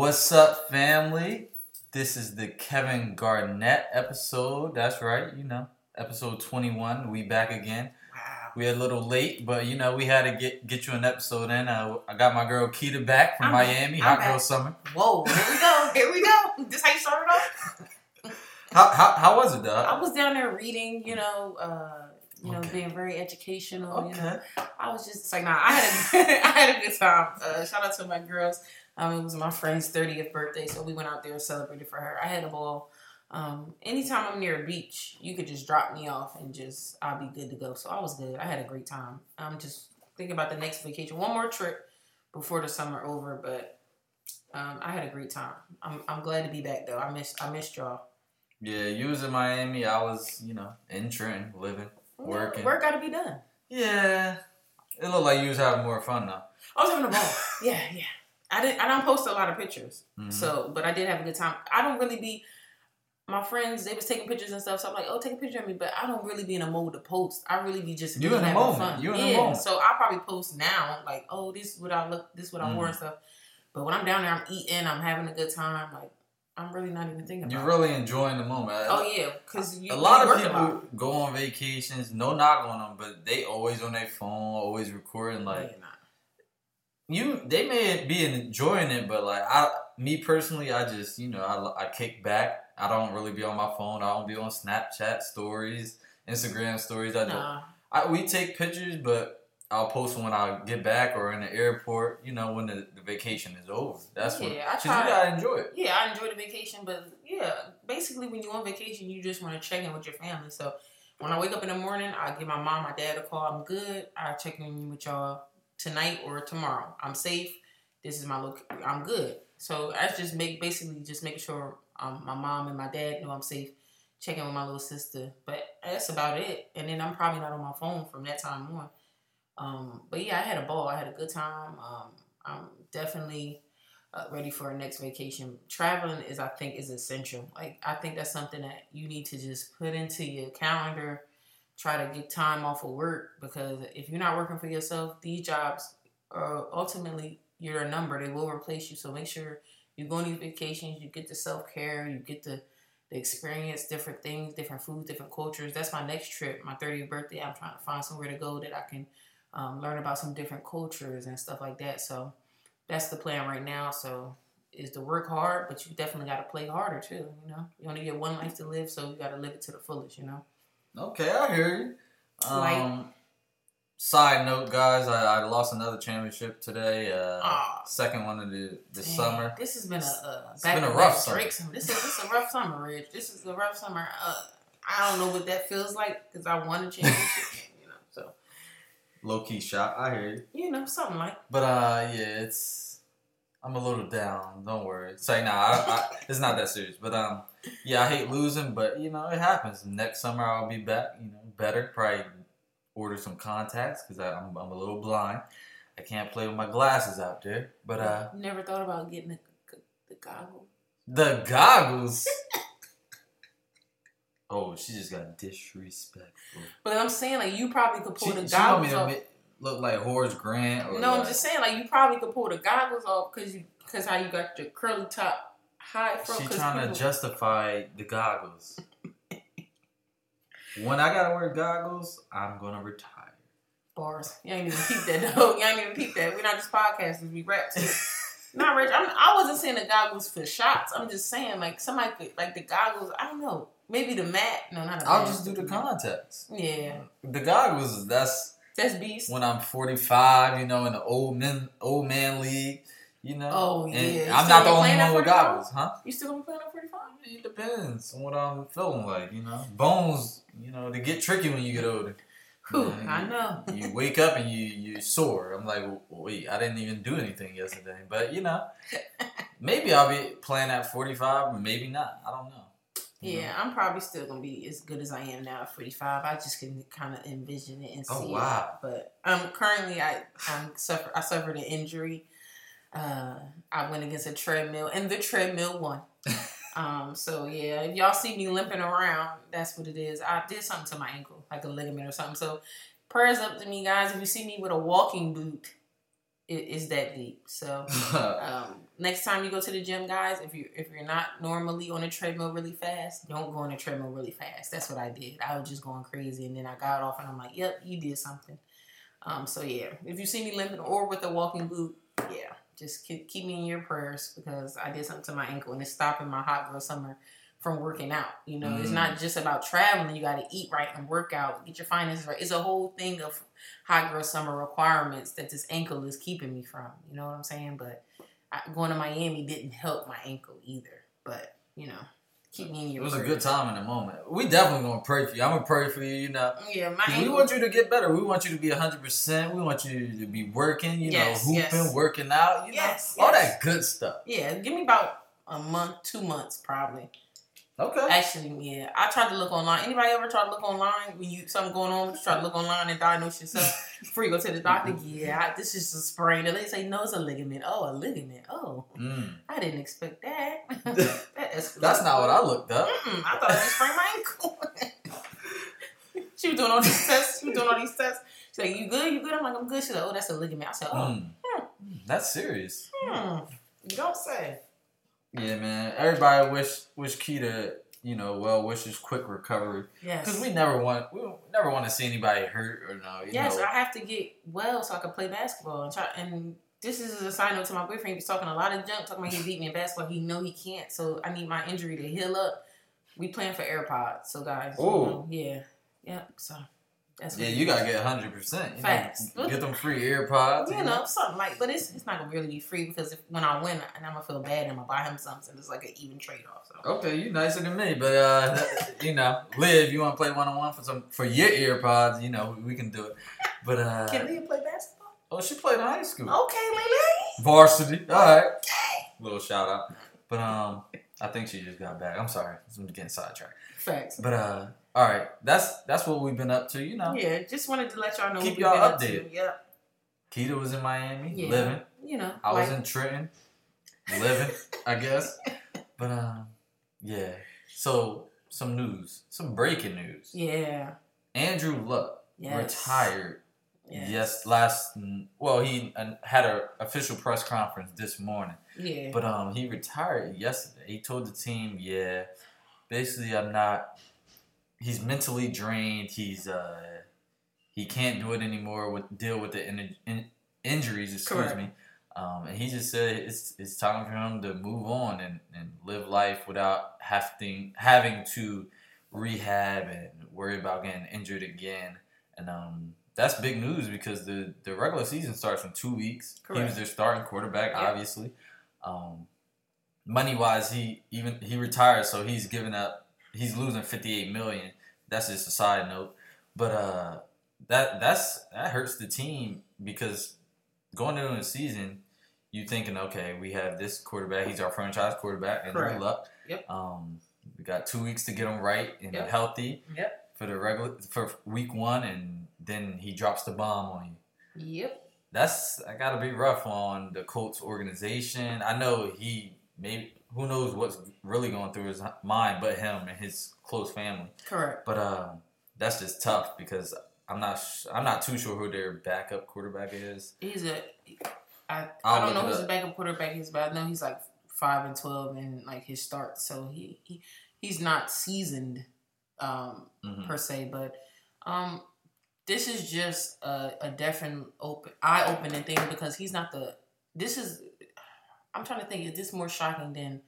What's up, family? This is the Kevin Garnett episode. That's right, you know, episode 21. We back again. We a little late, but you know, we had to get get you an episode in. Uh, I got my girl Keita back from I'm- Miami, I'm Hot back. Girl Summer. Whoa, here we go. Here we go. This how you started off? How, how, how was it, Doug? I was down there reading, you know, uh, you know, Okay. being very educational. You Okay. know, I was just like, nah, I had a, I had a good time. Uh, shout out to my girls. Um, it was my friend's thirtieth birthday, so we went out there and celebrated for her. I had a ball. Um, anytime I'm near a beach, you could just drop me off and just I'll be good to go. So I was good. I had a great time. I'm just thinking about the next vacation. One more trip before the summer over, but um, I had a great time. I'm, I'm glad to be back though. I missed I missed y'all. Yeah, you was in Miami. I was, you know, in Trenton, living, working. Work got to be done. Yeah, it looked like you was having more fun though. I was having a ball. yeah, yeah. I didn't. I don't post a lot of pictures, Mhm. so but I did have a good time. I don't really be. My friends, they was taking pictures and stuff, so I'm like, "Oh, take a picture of me," but I don't really be in a mode to post. I really be just You in the moment. fun. You in the yeah, moment. so I probably post now, like, "Oh, this is what I look, this is what I wore Mhm. and stuff." But when I'm down there, I'm eating, I'm having a good time. Like, I'm really not even thinking. You're really enjoying the moment. Oh yeah, because a lot of people go on vacations, no knock on them, but they always on their phone, always recording. Like you, they may be enjoying it, but like I, me personally, I just you know I, I kick back. I don't really be on my phone. I don't be on Snapchat stories, Instagram stories. I don't. Nah. I, we take pictures, but I'll post when I get back or in the airport. You know when the vacation is over. That's what. Yeah, I 'cause you try- gotta enjoy it. Yeah, I enjoy the vacation, but yeah, basically when you're on vacation, you just want to check in with your family. So when I wake up in the morning, I give my mom, my dad a call. I'm good. I check in with y'all tonight or tomorrow. I'm safe. This is my look. I'm good. So I just make basically just making sure um, my mom and my dad know I'm safe. Checking with my little sister, but that's about it. And then I'm probably not on my phone from that time on. Um, but yeah, I had a ball. I had a good time. Um, I'm definitely uh, ready for our next vacation. Traveling is, I think, is essential. Like I think that's something that you need to just put into your calendar. Try to get time off of work because if you're not working for yourself, these jobs are ultimately you're a number. They will replace you. So make sure you go on these vacations. You get the self care. You get the the experience different things, different foods, different cultures. That's my next trip, my 30th birthday. I'm trying to find somewhere to go that I can um, learn about some different cultures and stuff like that. So that's the plan right now. So is to work hard, but you definitely got to play harder too. You know, you only get one life to live, so you got to live it to the fullest. You know. Okay, I hear you. Um, Like- side note, guys, I, I lost another championship today. Uh, Ah. second one of the the Dang, summer. This has been a, a It's back been a rough summer. Summer. This is this a rough summer, Rich. This is a rough summer. Uh, I don't know what that feels like because I won a championship. you know, so Low key shot. I hear you. you know something like. But uh, yeah, it's I'm a little down. Don't worry. Say nah, I, I, it's not that serious. But um, yeah, I hate losing, but you know it happens. Next summer I'll be back. You know, better. Probably order some contacts because I'm I'm a little blind. I can't play with my glasses out there. But uh, Never thought about getting the, the goggles. the goggles. Oh, she just got disrespectful. But I'm saying like you probably could pull She, the she want me goggles to off. look like Horace Grant. Or No, I'm just saying like you probably could pull the goggles off because you because how you got your curly top high front. She 'cause trying people- to justify the goggles. when I gotta wear goggles, I'm gonna retire. bars. You ain't even peep that though. You ain't even peep that. We're not just podcasters. We rap too. Not rich. I'm, I wasn't saying the goggles for shots. I'm just saying like somebody could like the goggles. I don't know. Maybe the mat. No, not. A I'll mat. just do the contacts. Yeah, The goggles, that's that's beast. when I'm 45, you know, in the old men, old man league, you know. Oh, yeah. I'm not the only one with 45? goggles, huh? You still gonna be playing on 45? It depends on what I'm feeling like, you know. Bones, you know, they get tricky when you get older. Whew, I know. You wake up and you you sore. I'm like, wait, I didn't even do anything yesterday. But you know, maybe I'll be playing at 45, maybe not. I don't know. Yeah, I'm probably still gonna be as good as I am now at 45. I just can kind of envision it and see Oh, it. wow. But um, currently I I'm suffer I suffered an injury. Uh, I went against a treadmill and the treadmill won. um, so yeah, if y'all see me limping around, that's what it is. I did something to my ankle, like a ligament or something. So prayers up to me, guys. If you see me with a walking boot, it is that deep. So. Um, next time you go to the gym, guys, if you if you're not normally on a treadmill really fast, don't go on a treadmill really fast. That's what I did. I was just going crazy, and then I got off, and I'm like, "Yep, you did something." Um, so yeah, if you see me limping or with a walking boot, yeah, just keep, keep me in your prayers because I did something to my ankle, and it's stopping my hot girl summer from working out. You know, it's Mm. not just about traveling. You got to eat right and work out, get your finances right. It's a whole thing of hot girl summer requirements that this ankle is keeping me from. You know what I'm saying? But going to Miami didn't help my ankle either. But you know, keep me in your. It was a good time in the moment. We definitely gonna pray for you. I'm gonna pray for you. You know, Yeah, my 'Cause we want you to get better. We want you to be 100. percent We want you to be working. You Yes, know, hooping, yes. working out. You Yes, know, all that good stuff. yeah, give me about a month, two months probably. Okay. Actually, yeah, I tried to look online. Anybody ever try to look online when you something going on? Try to look online and diagnose yourself before you go to the doctor. Yeah, I, this is a sprain. And they say no, it's a ligament. Oh, a ligament. Oh, Mm. I didn't expect that. that. That's not what I looked up. Mm-mm, I thought I just sprained my ankle. she was doing all these tests. She was doing all these tests. She's like, "You good? You good?" I'm like, "I'm good." She's like, "Oh, that's a ligament." I said, "Oh, Mm. That's serious. hmm. you don't say." Yeah, man. Everybody wish wish Keita, you know, well wishes quick recovery Yes. because we never want we never want to see anybody hurt or no. You yes, know. I have to get well so I can play basketball and try. And this is a sign note to my boyfriend. He's talking a lot of junk, talking about he beat me in basketball. He know he can't, so I need my injury to heal up. We plan for AirPods, so guys. you know, yeah, yeah. So that's yeah, you gotta get hundred percent. Facts. Get them free AirPods. You know, something like, but it's it's not gonna really be free because if, when I win, and I'm gonna feel bad, and I'm gonna buy him something. It's like an even trade off. So Okay, you nicer than me, but uh, you know, Liv, you want to play one on one for some for your AirPods? You know, we can do it. But uh, can Leah play basketball? oh, she played in high school, Okay, Lily. varsity. All right, little shout out. But um, I think she just got back. I'm sorry, I'm getting sidetracked. Facts. But uh, all right, that's that's what we've been up to. You know, Yeah, just wanted to let y'all know. Keep what y'all up updated. to. Yep. Keita was in Miami, Yeah. living. You know, I was in Trenton, living, I guess. But um, yeah. So some news, some breaking news. Yeah. Andrew Luck Yes. retired. Yes. Yes, last well, he uh, had an official press conference this morning, Yeah. but um, he retired yesterday. He told the team, "Yeah, basically, I'm not. He's mentally drained. He's uh, he can't do it anymore with deal with the in, in, injuries. Excuse Correct. me. Um, and he just said it's it's time for him to move on and, and live life without having having to rehab and worry about getting injured again. And um, that's big news because the, the regular season starts in two weeks. He was their starting quarterback, Yep. obviously. Um, money wise, he even he retired, so he's giving up. He's losing fifty eight million. That's just a side note, but uh, that that's that hurts the team because going into the season, you thinking, okay, we have this quarterback. He's our franchise quarterback, Andrew Correct. Luck. Yep. Um, we got two weeks to get him right and Yep. healthy Yep. for the regular for week one, and then he drops the bomb on you. Yep. That's I gotta be rough on the Colts organization. I know he maybe who knows what's really going through his mind, but him and his close family. Correct. But um, that's just tough because I'm not sh- I'm not too sure who their backup quarterback is. He's a. I, I don't know who his backup quarterback is, but I know he's like five and twelve in like his start. So he, he he's not seasoned um, Mhm. per se, but um, this is just a, a definite open eye opening thing because he's not the. This is. I'm trying to think. Is this more shocking than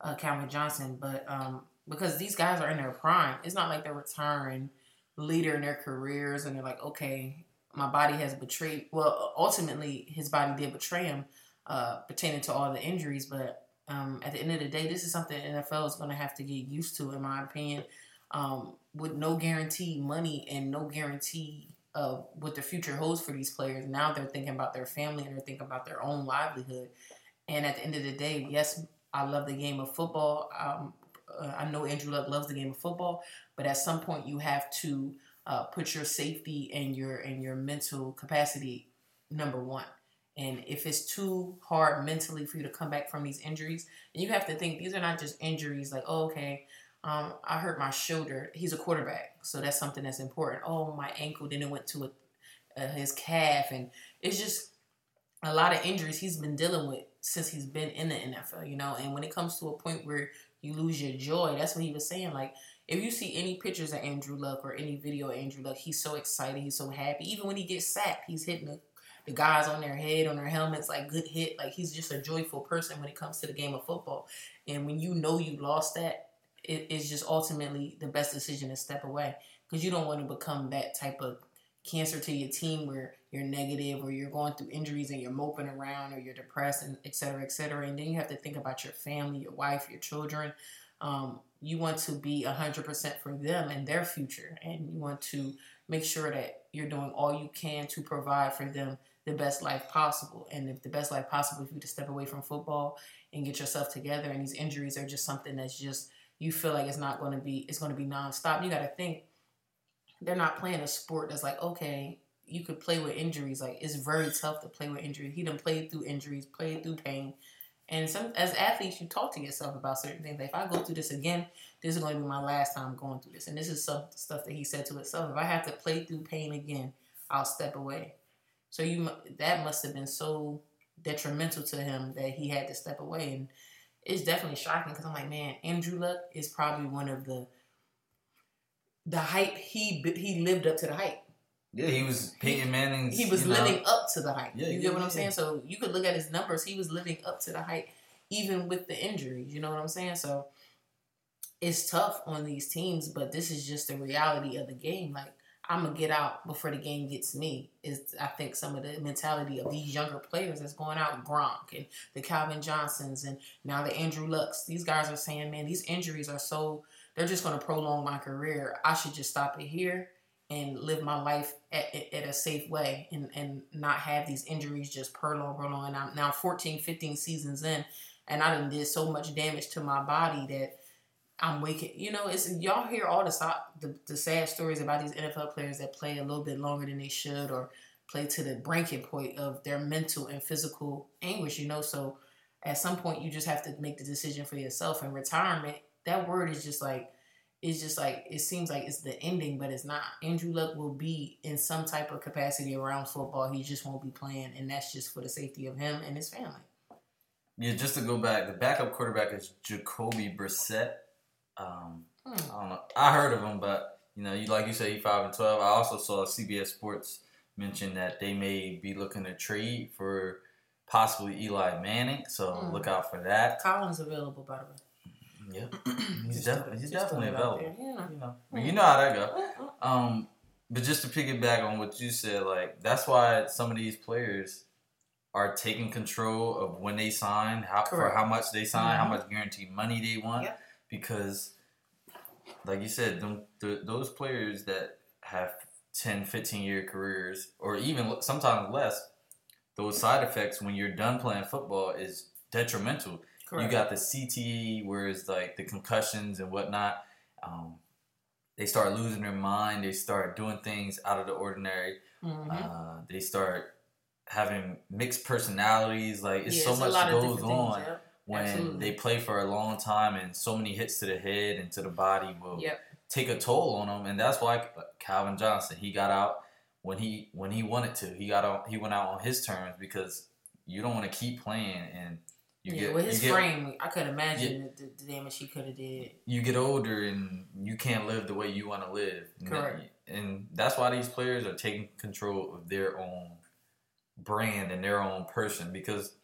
uh, Calvin Johnson? But um, because these guys are in their prime, it's not like they're retiring later in their careers and they're like, okay, my body has betrayed. Well, ultimately, his body did betray him, uh, pertaining to all the injuries. But um, at the end of the day, this is something NFL is going to have to get used to, in my opinion. Um, with no guaranteed money and no guarantee of what the future holds for these players, now they're thinking about their family and they're thinking about their own livelihood. And at the end of the day, yes, I love the game of football. Um, uh, I know Andrew Luck loves the game of football, but at some point you have to uh, put your safety and your and your mental capacity number one. And if it's too hard mentally for you to come back from these injuries, and you have to think these are not just injuries like, oh, okay, um, I hurt my shoulder. He's a quarterback, so that's something that's important. Oh, my ankle, then it went to a, uh, his calf, and it's just a lot of injuries he's been dealing with since he's been in the NFL, you know. And when it comes to a point where you lose your joy, that's what he was saying. Like, if you see any pictures of Andrew Luck or any video of Andrew Luck, he's so excited, he's so happy. Even when he gets sacked, he's hitting the, the guys on their head, on their helmets, like good hit. Like, he's just a joyful person when it comes to the game of football. And when you know you lost that, it is just ultimately the best decision to step away because you don't want to become that type of cancer to your team where you're negative or you're going through injuries and you're moping around or you're depressed and et cetera, et cetera. And then you have to think about your family, your wife, your children. Um, you want to be 100% for them and their future. And you want to make sure that you're doing all you can to provide for them the best life possible. And if the best life possible for you to step away from football and get yourself together, and these injuries are just something that's just, you feel like it's not going to be, it's going to be nonstop. You got to think they're not playing a sport that's like, okay, you could play with injuries. Like it's very tough to play with injuries. He done played through injuries, played through pain. And some as athletes, you talk to yourself about certain things. Like if I go through this again, this is going to be my last time going through this. And this is some stuff that he said to himself. If I have to play through pain again, I'll step away. So you that must have been so detrimental to him that he had to step away. And it's definitely shocking because I'm like, man, Andrew Luck is probably one of the the hype he he lived up to the hype. Yeah, he was Peyton Manning's. He was you know, living up to the hype. Yeah, you yeah, get what I'm yeah. saying? So you could look at his numbers. He was living up to the hype, even with the injuries. You know what I'm saying? So it's tough on these teams, but this is just the reality of the game. Like I'm gonna get out before the game gets me. Is I think some of the mentality of these younger players that's going out, Gronk and the Calvin Johnsons and now the Andrew Lucks. These guys are saying, man, these injuries are so they're just gonna prolong my career. I should just stop it here and live my life at, at, at a safe way and, and not have these injuries just prolong, prolong. And I'm now 14, 15 seasons in, and I done did so much damage to my body that I'm waking. You know, it's y'all hear all the, the the sad stories about these NFL players that play a little bit longer than they should or play to the breaking point of their mental and physical anguish. You know, so at some point you just have to make the decision for yourself. And retirement, that word is just like it's just like it seems like it's the ending, but it's not. Andrew Luck will be in some type of capacity around football. He just won't be playing, and that's just for the safety of him and his family. Yeah, just to go back, the backup quarterback is Jacoby Brissett. Um, Hmm. I don't know. I heard of him, but you know, you like you said, he five and twelve. I also saw CBS Sports mention that they may be looking to trade for possibly Eli Manning. So Hmm. look out for that. Colin's available, by the way. Yeah, he's Just definitely he's definitely put it out available. there, you know. You know, I mean, you know how that go. Um, but just to piggyback on what you said, like that's why some of these players are taking control of when they sign, how for how much they sign, how Mhm. much guaranteed money they want, Yep. because, like you said, them, th- those players that have 10, 15 year careers, or even sometimes less, those side effects when you're done playing football is detrimental. Correct. You got the CTE, where it's like the concussions and whatnot. Um, they start losing their mind. They start doing things out of the ordinary. Mhm. Uh, they start having mixed personalities. Like it's Yeah, so it's much that goes things, on yep. when Absolutely. they play for a long time and so many hits to the head and to the body will Yep. take a toll on them, and that's why Calvin Johnson he got out when he when he wanted to. He got out he went out on his terms because you don't want to keep playing and you yeah, get with his you get, frame, I could imagine the, the damage he could have did. you get older and you can't live the way you want to live. And Correct. And that's why these players are taking control of their own brand and their own person because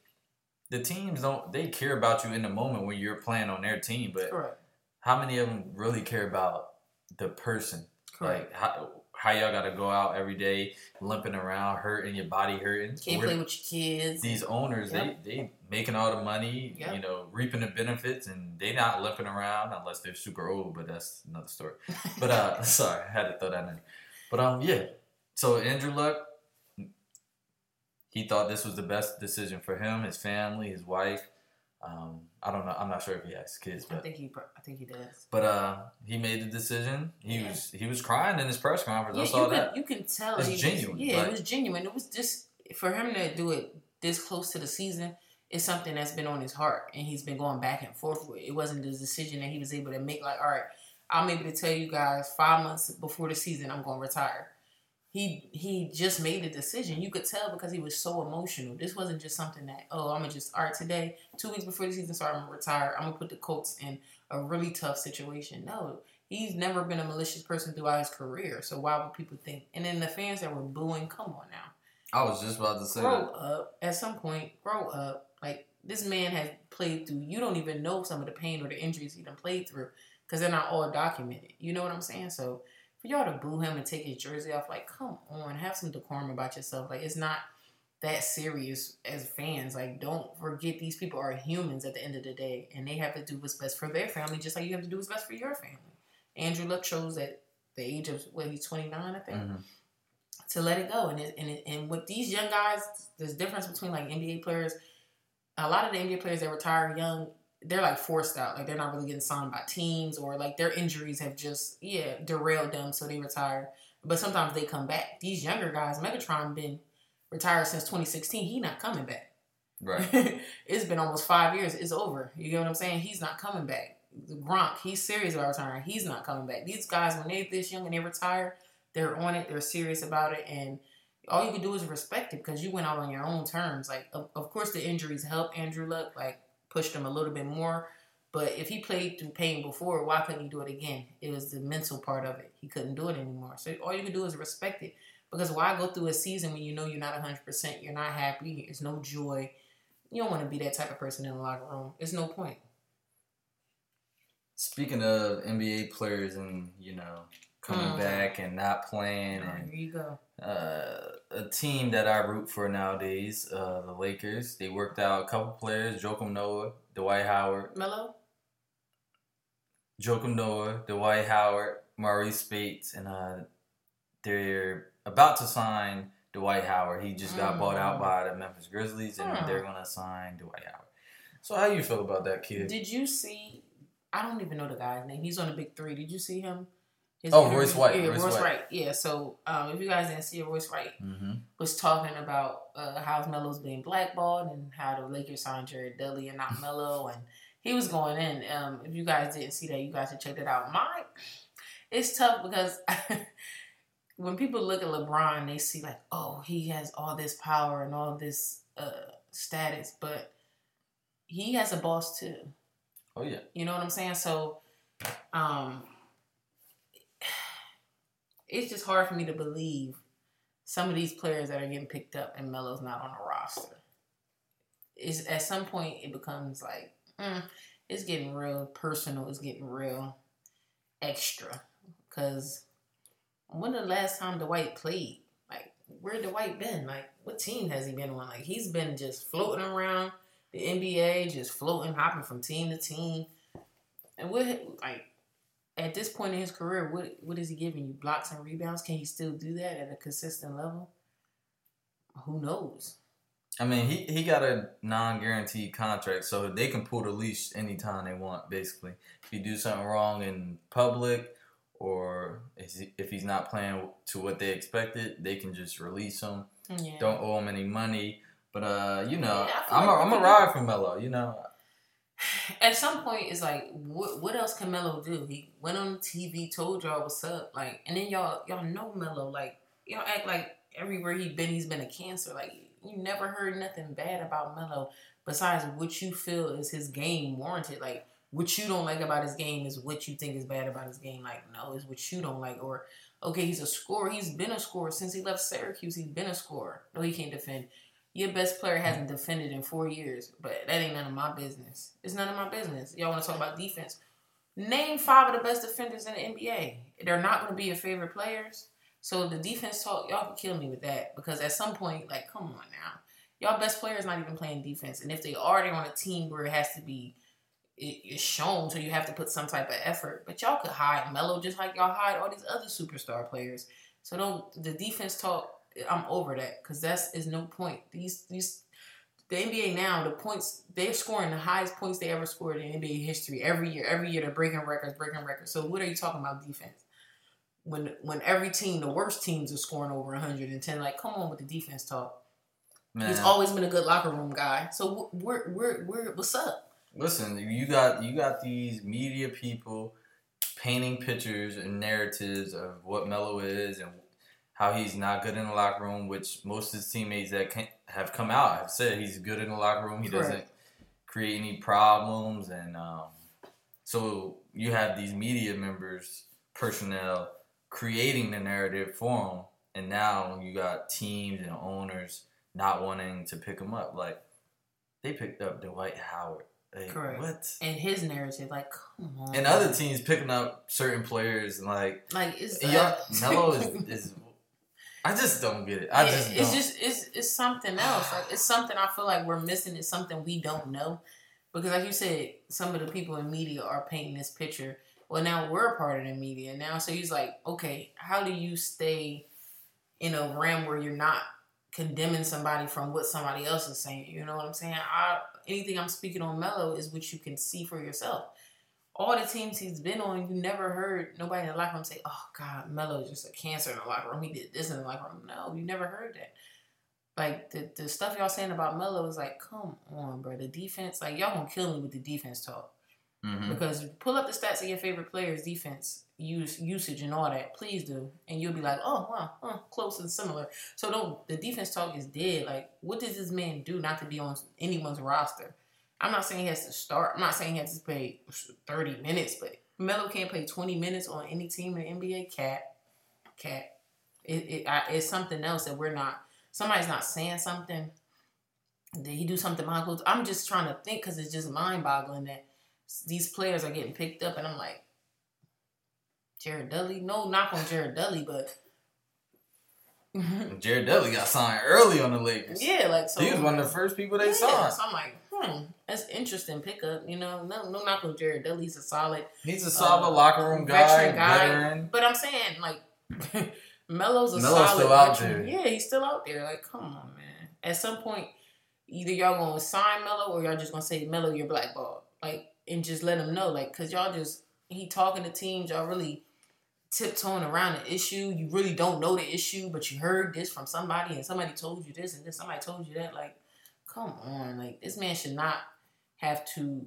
the teams don't they care about you in the moment when you're playing on their team, but Correct. how many of them really care about the person? Correct. Like how how y'all got to go out every day limping around, hurting your body hurting. Can't We're- play with your kids. these owners, Yep. they they making all the money, Yep. you know, reaping the benefits, and they not limping around unless they're super old. But that's another story. But uh, sorry, I had to throw that in. But um, yeah. So Andrew Luck, he thought this was the best decision for him, his family, his wife. Um, I don't know. I'm not sure if he has kids, but I think he. I think he does. but uh, he made the decision. He Yeah. was he was crying in his press conference. I Yeah, saw you that. You can tell It's he was- genuine, yeah, like- it was genuine. It was just for him to do it this close to the season. It's something that's been on his heart, and he's been going back and forth with. It It wasn't the decision that he was able to make. Like, all right, I'm able to tell you guys five months before the season I'm going to retire. He he just made the decision. You could tell because he was so emotional. This wasn't just something that oh I'm gonna just all right today two weeks before the season starts I'm gonna retire. I'm gonna put the Colts in a really tough situation. No, he's never been a malicious person throughout his career. So why would people think? And then the fans that were booing, come on now, I was just about to say grow that. up. At some point, grow up. Like this man has played through. You don't even know some of the pain or the injuries he done played through because they're not all documented. You know what I'm saying? So for y'all to boo him and take his jersey off, like come on, have some decorum about yourself. Like it's not that serious as fans. Like don't forget these people are humans at the end of the day, and they have to do what's best for their family, just like you have to do what's best for your family. Andrew Luck chose at the age of what he's 29, I think Mhm. to let it go. And it, and it, and with these young guys, there's difference between like NBA players. A lot of the NBA players that retire young, they're like forced out. Like they're not really getting signed by teams or like their injuries have just yeah derailed them, so they retire. But sometimes they come back. These younger guys, Megatron been retired since 2016. He not coming back. Right. it's been almost five years. It's over. You get what I'm saying? He's not coming back. Gronk, he's serious about retiring. He's not coming back. These guys, when they're this young and they retire, they're on it. They're serious about it, and all you can do is respect it because you went out on your own terms. Like, of, of course, the injuries helped Andrew Luck, like pushed him a little bit more. But if he played through pain before, why couldn't he do it again? It was the mental part of it. He couldn't do it anymore. So all you can do is respect it. Because why go through a season when you know you're not 100%, you're not happy, there's no joy. You don't want to be that type of person in the locker room. It's no point. Speaking of NBA players and you know coming Mm. back and not playing, Here and you go. Uh, a team that I root for nowadays, uh, the Lakers. They worked out a couple players: Joakim Noah, Dwight Howard, Melo? Joakim Noah, Dwight Howard, Marreese Speights, and uh, they're about to sign Dwight Howard. He just got bought out Mm. by the Memphis Grizzlies, and Hmm. they're gonna sign Dwight Howard. So how you feel about that kid? Did you see? I don't even know the guy's name. He's on the big three. Did you see him? His Oh, interview? Royce White, Yeah, Royce Royce, White. White. Yeah. So um, if you guys didn't see it, Royce White mm-hmm. was talking about uh, how Melo's being blackballed and how the Lakers signed Jared Dudley and not Melo, and he was going in. Um, if you guys didn't see that, you guys should check that out. My, it's tough because when people look at LeBron, they see like, oh, he has all this power and all this uh, status, but he has a boss too. Oh yeah. You know what I'm saying? So, um, it's just hard for me to believe some of these players that are getting picked up and Melo's not on the roster. Is at some point it becomes like mm, it's getting real personal. It's getting real extra because when the last time Dwight played? Like where Dwight been? Like what team has he been on? Like he's been just floating around the NBA, just floating, hopping from team to team. And what like at this point in his career, what what is he giving you? Blocks and rebounds? Can he still do that at a consistent level? Who knows? I mean, he, he got a non guaranteed contract, so they can pull the leash anytime they want, basically. If you do something wrong in public or if he's not playing to what they expected, they can just release him. Yeah. Don't owe him any money. But, uh, you know, Yeah, I'm a, I'm a ride for Melo, you know. At some point it's like what what else can Melo do? He went on TV, told y'all what's up, like, and then y'all y'all know Melo, like y'all act like everywhere he been, he's been a cancer. Like you never heard nothing bad about Melo besides what you feel is his game warranted. Like what you don't like about his game is what you think is bad about his game. Like no, it's what you don't like. Or okay, he's a scorer. He's been a scorer since he left Syracuse. He's been a scorer. No, he can't defend. Your best player hasn't defended in four years, but that ain't none of my business. It's none of my business. Y'all want to talk about defense? Name five of the best defenders in the NBA. They're not going to be your favorite players. So the defense talk, y'all can kill me with that because at some point, like, come on now, y'all best players not even playing defense, and if they are, they're on a team where it has to be it, it's shown, so you have to put some type of effort. But y'all could hide Melo just like y'all hide all these other superstar players. So don't the defense talk. I'm over that because that's is no point. These these the NBA now the points they're scoring the highest points they ever scored in NBA history every year. Every year they're breaking records, breaking records. So what are you talking about defense? When when every team, the worst teams are scoring over 110, like come on with the defense talk. Man, He's always been a good locker room guy. So we're we're we're what's up? listen, you got you got these media people painting pictures and narratives of what Melo is and how he's not good in the locker room, which most of his teammates that can, have come out have said he's good in the locker room. He doesn't create any problems, and um, so you have these media members, personnel, creating the narrative for him, and now you got teams and owners not wanting to pick him up. Like they picked up Dwight Howard. Like, Correct. What? And his narrative, like come on. And other teams picking up certain players, and like like yeah, uh, Melo is, is. I just don't get it. I just it's don't. just it's it's something else. Like it's something I feel like we're missing. It's something we don't know. Because like you said, some of the people in media are painting this picture. Well, now we're a part of the media now. So he's like, okay, how do you stay in a realm where you're not condemning somebody from what somebody else is saying? You know what I'm saying? I anything I'm speaking on Melo is what you can see for yourself. All the teams he's been on, you never heard nobody in the locker room say, "Oh God, Melo is just a cancer in the locker room. He did this in the locker room." No, you never heard that. Like the the stuff y'all saying about Melo is like, come on, bro. The defense, like y'all gonna kill me with the defense talk Mhm. because pull up the stats of your favorite players' defense use usage and all that. Please do, and you'll be like, oh wow, huh, close and similar. So don't the defense talk is dead. Like, what does this man do not to be on anyone's roster? I'm not saying he has to start. I'm not saying he has to play 30 minutes, but Melo can't play 20 minutes on any team in the NBA. Cat, cat. It, it I, it's something else that we're not. Somebody's not saying something. Did he do something behind closed? I'm just trying to think because it's just mind boggling that these players are getting picked up, and I'm like, Jared Dudley. No knock on Jared Dudley, but Jared Dudley got signed early on the Lakers. yeah, like so. he was one of the first people they yeah, signed. So I'm like, hmm, that's interesting pickup. You know, no, no knock on Jared Dudley. He's a solid He's a solid uh, locker room guy, guy. veteran. But I'm saying like Melo's a Melo's solid still out veteran. there. Yeah, he's still out there. Like, come on, man. At some point, either y'all gonna sign Melo or y'all just gonna say Melo, you're blackballed. Like, and just let him know, like, cause y'all just he talking to teams, y'all really tiptoeing around the issue. You really don't know the issue, but you heard this from somebody, and somebody told you this, and then somebody told you that. Like, come on, like this man should not have to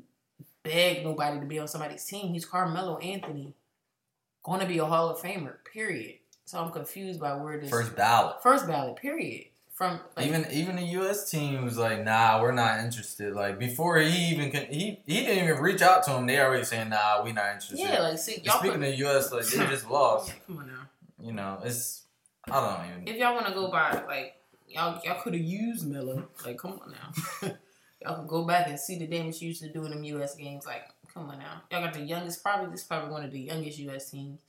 beg nobody to be on somebody's team. He's Carmelo Anthony, going to be a Hall of Famer. Period. So I'm confused by where this First ballot. first ballot. Period. From like, even even the U.S. team was like, "Nah, we're not interested." Like before he even can, he he didn't even reach out to him. They already saying, "Nah, we not interested." yeah, like see y'all. speaking Put, of U.S., like they just lost. Yeah, come on now. You know, it's I don't even. If y'all want to go by like y'all y'all could have used Miller. Like come on now. y'all can go back and see the damage you used to do in them U.S. games. Like come on now. Y'all got the youngest. Probably this is probably one of the youngest U.S. teams.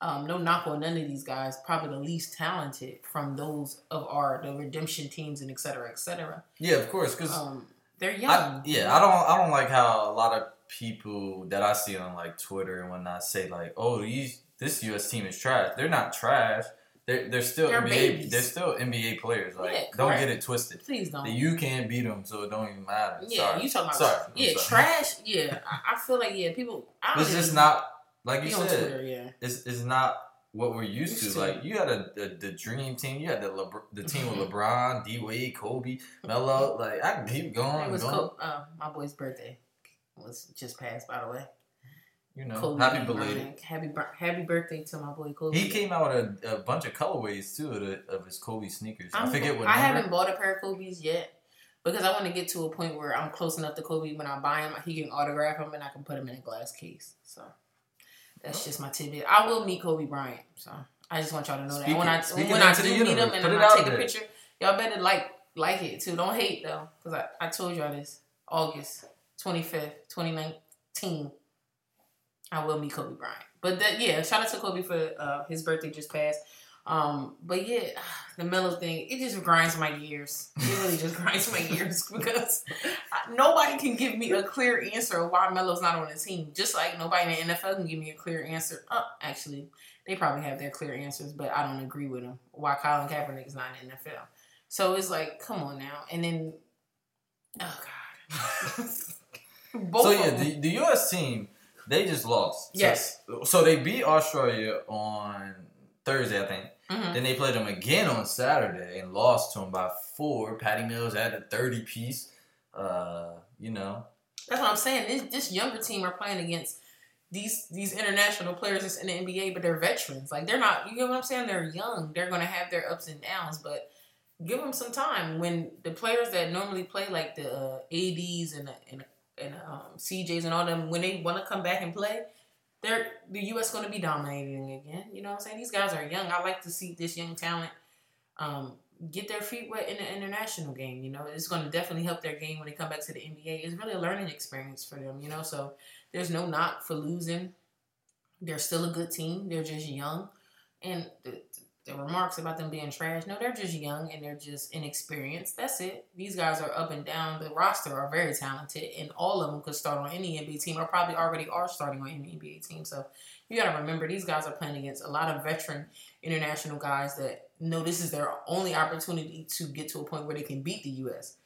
Um, no knock on none of these guys. Probably the least talented from those of our the redemption teams and et cetera, et cetera. Yeah, of course, because Um, they're young. I, yeah, I don't I don't like how a lot of people that I see on like Twitter and whatnot say like, "Oh, these this U.S. team is trash." They're not trash. They're they're still They're NBA. babies. They're still NBA players. Like, Yeah, don't get it twisted. Please don't. You can't beat them, so it don't even matter. Yeah, Sorry. you talking about Sorry. I'm yeah sorry. trash? Yeah, I, I feel like yeah people. I It's just not like you said. Twitter. Yeah, It's it's not what we're used Used to. to. Like you had a, the the dream team. You had the Lebr- the team with LeBron, D Wade, Kobe, Melo. Like I can keep going. it was going. co- uh, my boy's birthday. was just passed, by the way. You know, Kobe happy belated. Bryant. Happy happy birthday to my boy Kobe. He came out with a, a bunch of colorways too of, the, of his Kobe sneakers. I I'm- forget what I number. haven't bought a pair of Kobe's yet because I want to get to a point where I'm close enough to Kobe when I buy him, he can autograph them and I can put them in a glass case. So that's just my tidbit. I will meet Kobe Bryant. So I just want y'all to know Speak that when I speak when it I do the meet him universe. and Put then I out take a there. picture, y'all better like like it too. Don't hate though because I, I told y'all this August 25th, 2019. I will meet Kobe Bryant. But that yeah, shout out to Kobe for uh, his birthday just passed. Um, but yeah, the Melo thing, it just grinds my gears. It really just grinds my gears because I- nobody can give me a clear answer of why Melo's not on the team. Just like nobody in the NFL can give me a clear answer. Uh, actually, they probably have their clear answers, but I don't agree with them. Why Colin Kaepernick is not in the NFL? So it's like, come on now. And then, oh god, so yeah, the, the U.S. team they just lost. Yes. So, they beat Australia on Thursday, I think. Mhm. Then they played them again on Saturday and lost to them by four. Patty Mills had a thirty piece. Uh, you know, That's what I'm saying. This this younger team are playing against these these international players that's in the NBA, but they're veterans. Like they're not. You know what I'm saying? They're young. They're gonna have their ups and downs, but give them some time. When the players that normally play like the uh, ADs and the, and and um, CJs and all them, when they want to come back and play, they're the U.S. going to be dominating again. You know what I'm saying? These guys are young. I like to see this young talent um, get their feet wet in the international game. You know, it's going to definitely help their game when they come back to the NBA. It's really a learning experience for them. You know, so there's no knock for losing. They're still a good team. They're just young, and the, the remarks about them being trash. No, they're just young and they're just inexperienced. That's it. These guys are up and down. The roster are very talented, and all of them could start on any NBA team, or probably already are starting on any NBA team. So you got to remember these guys are playing against a lot of veteran international guys that know this is their only opportunity to get to a point where they can beat the U.S.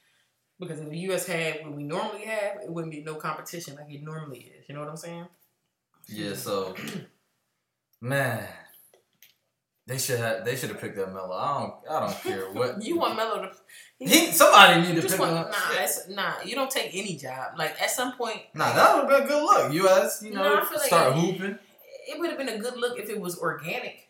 Because if the U.S. had what we normally have, it wouldn't be no competition like it normally is. You know what I'm saying? yeah. So, man, they should have they should have picked up Melo. I don't I don't care what You want Melo to? He somebody need to pick want him up. nah, it's, nah. You don't take any job. Like at some point, Nah, that would have been a good look. You U.S. You know, No, I feel like start it- hooping. it would have been a good look if it was organic.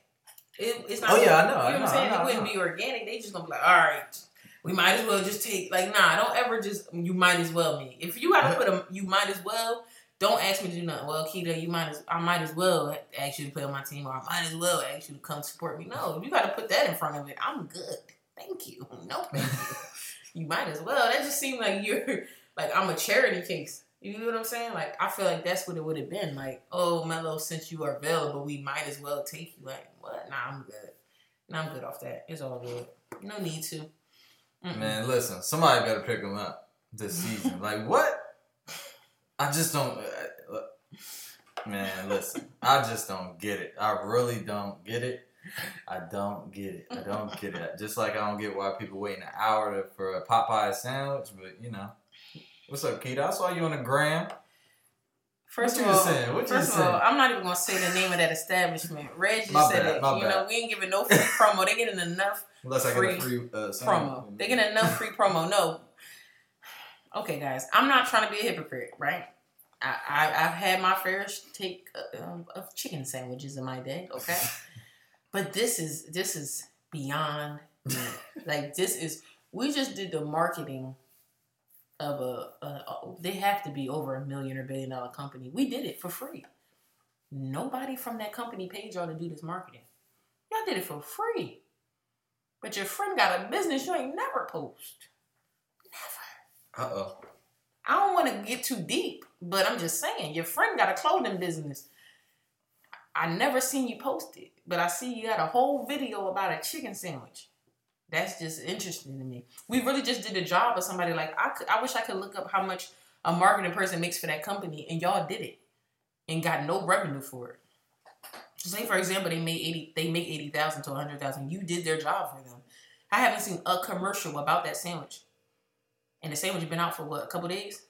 It, it's not. Oh, yeah, I know, You know, I what I'm saying? Know, it wouldn't be organic. They just gonna be like, all right, we might as well just take. Like, nah, don't ever just. You might as well me. If you gotta put a, you might as well. Don't ask me to do nothing. Well, Keita, you might as I might as well ask you to play on my team, or I might as well ask you to come support me. No, you got to put that in front of it, I'm good. Thank you. No, thank you. you might as well. That just seemed like you're like I'm a charity case. You know what I'm saying? Like I feel like that's what it would have been. Like, oh Melo, since you are available, we might as well take you. Like, what? Nah, I'm good. Nah, I'm good off that. It's all good. No need to. Mm-mm. Man, listen, somebody better pick him up this season. like what? I just don't. uh, Man, listen, I just don't get it. I really don't get it. I don't get it. I don't get it. Just like I don't get why people wait an hour to, for a Popeye sandwich, but you know. What's up, Keita? I saw you on the gram. First What of you all, saying? What you first of all. I'm not even gonna say the name of that establishment. Reg just My said bad, it. you bad. know, we ain't giving no free promo. They getting enough Unless I get a Free free uh, promo. They getting enough free promo. No. Okay, guys, I'm not trying to be a hypocrite, right? I, I I've had my fair take uh, um, of chicken sandwiches in my day, okay? but this is this is beyond me. like this is we just did the marketing of a, a, a they have to be over a million or billion dollar company. We did it for free. Nobody from that company paid y'all to do this marketing. Y'all did it for free. But your friend got a business you ain't never post. Uh oh. I don't want to get too deep, but I'm just saying, your friend got a clothing business. I never seen you post it, but I see you got a whole video about a chicken sandwich. That's just interesting to me. We really just did a job of somebody like I could, I wish I could look up how much a marketing person makes for that company, and y'all did it and got no revenue for it. Say for example, they made eighty, they make eighty thousand to hundred thousand. You did their job for them. I haven't seen a commercial about that sandwich, and the sandwich been out for what a couple days.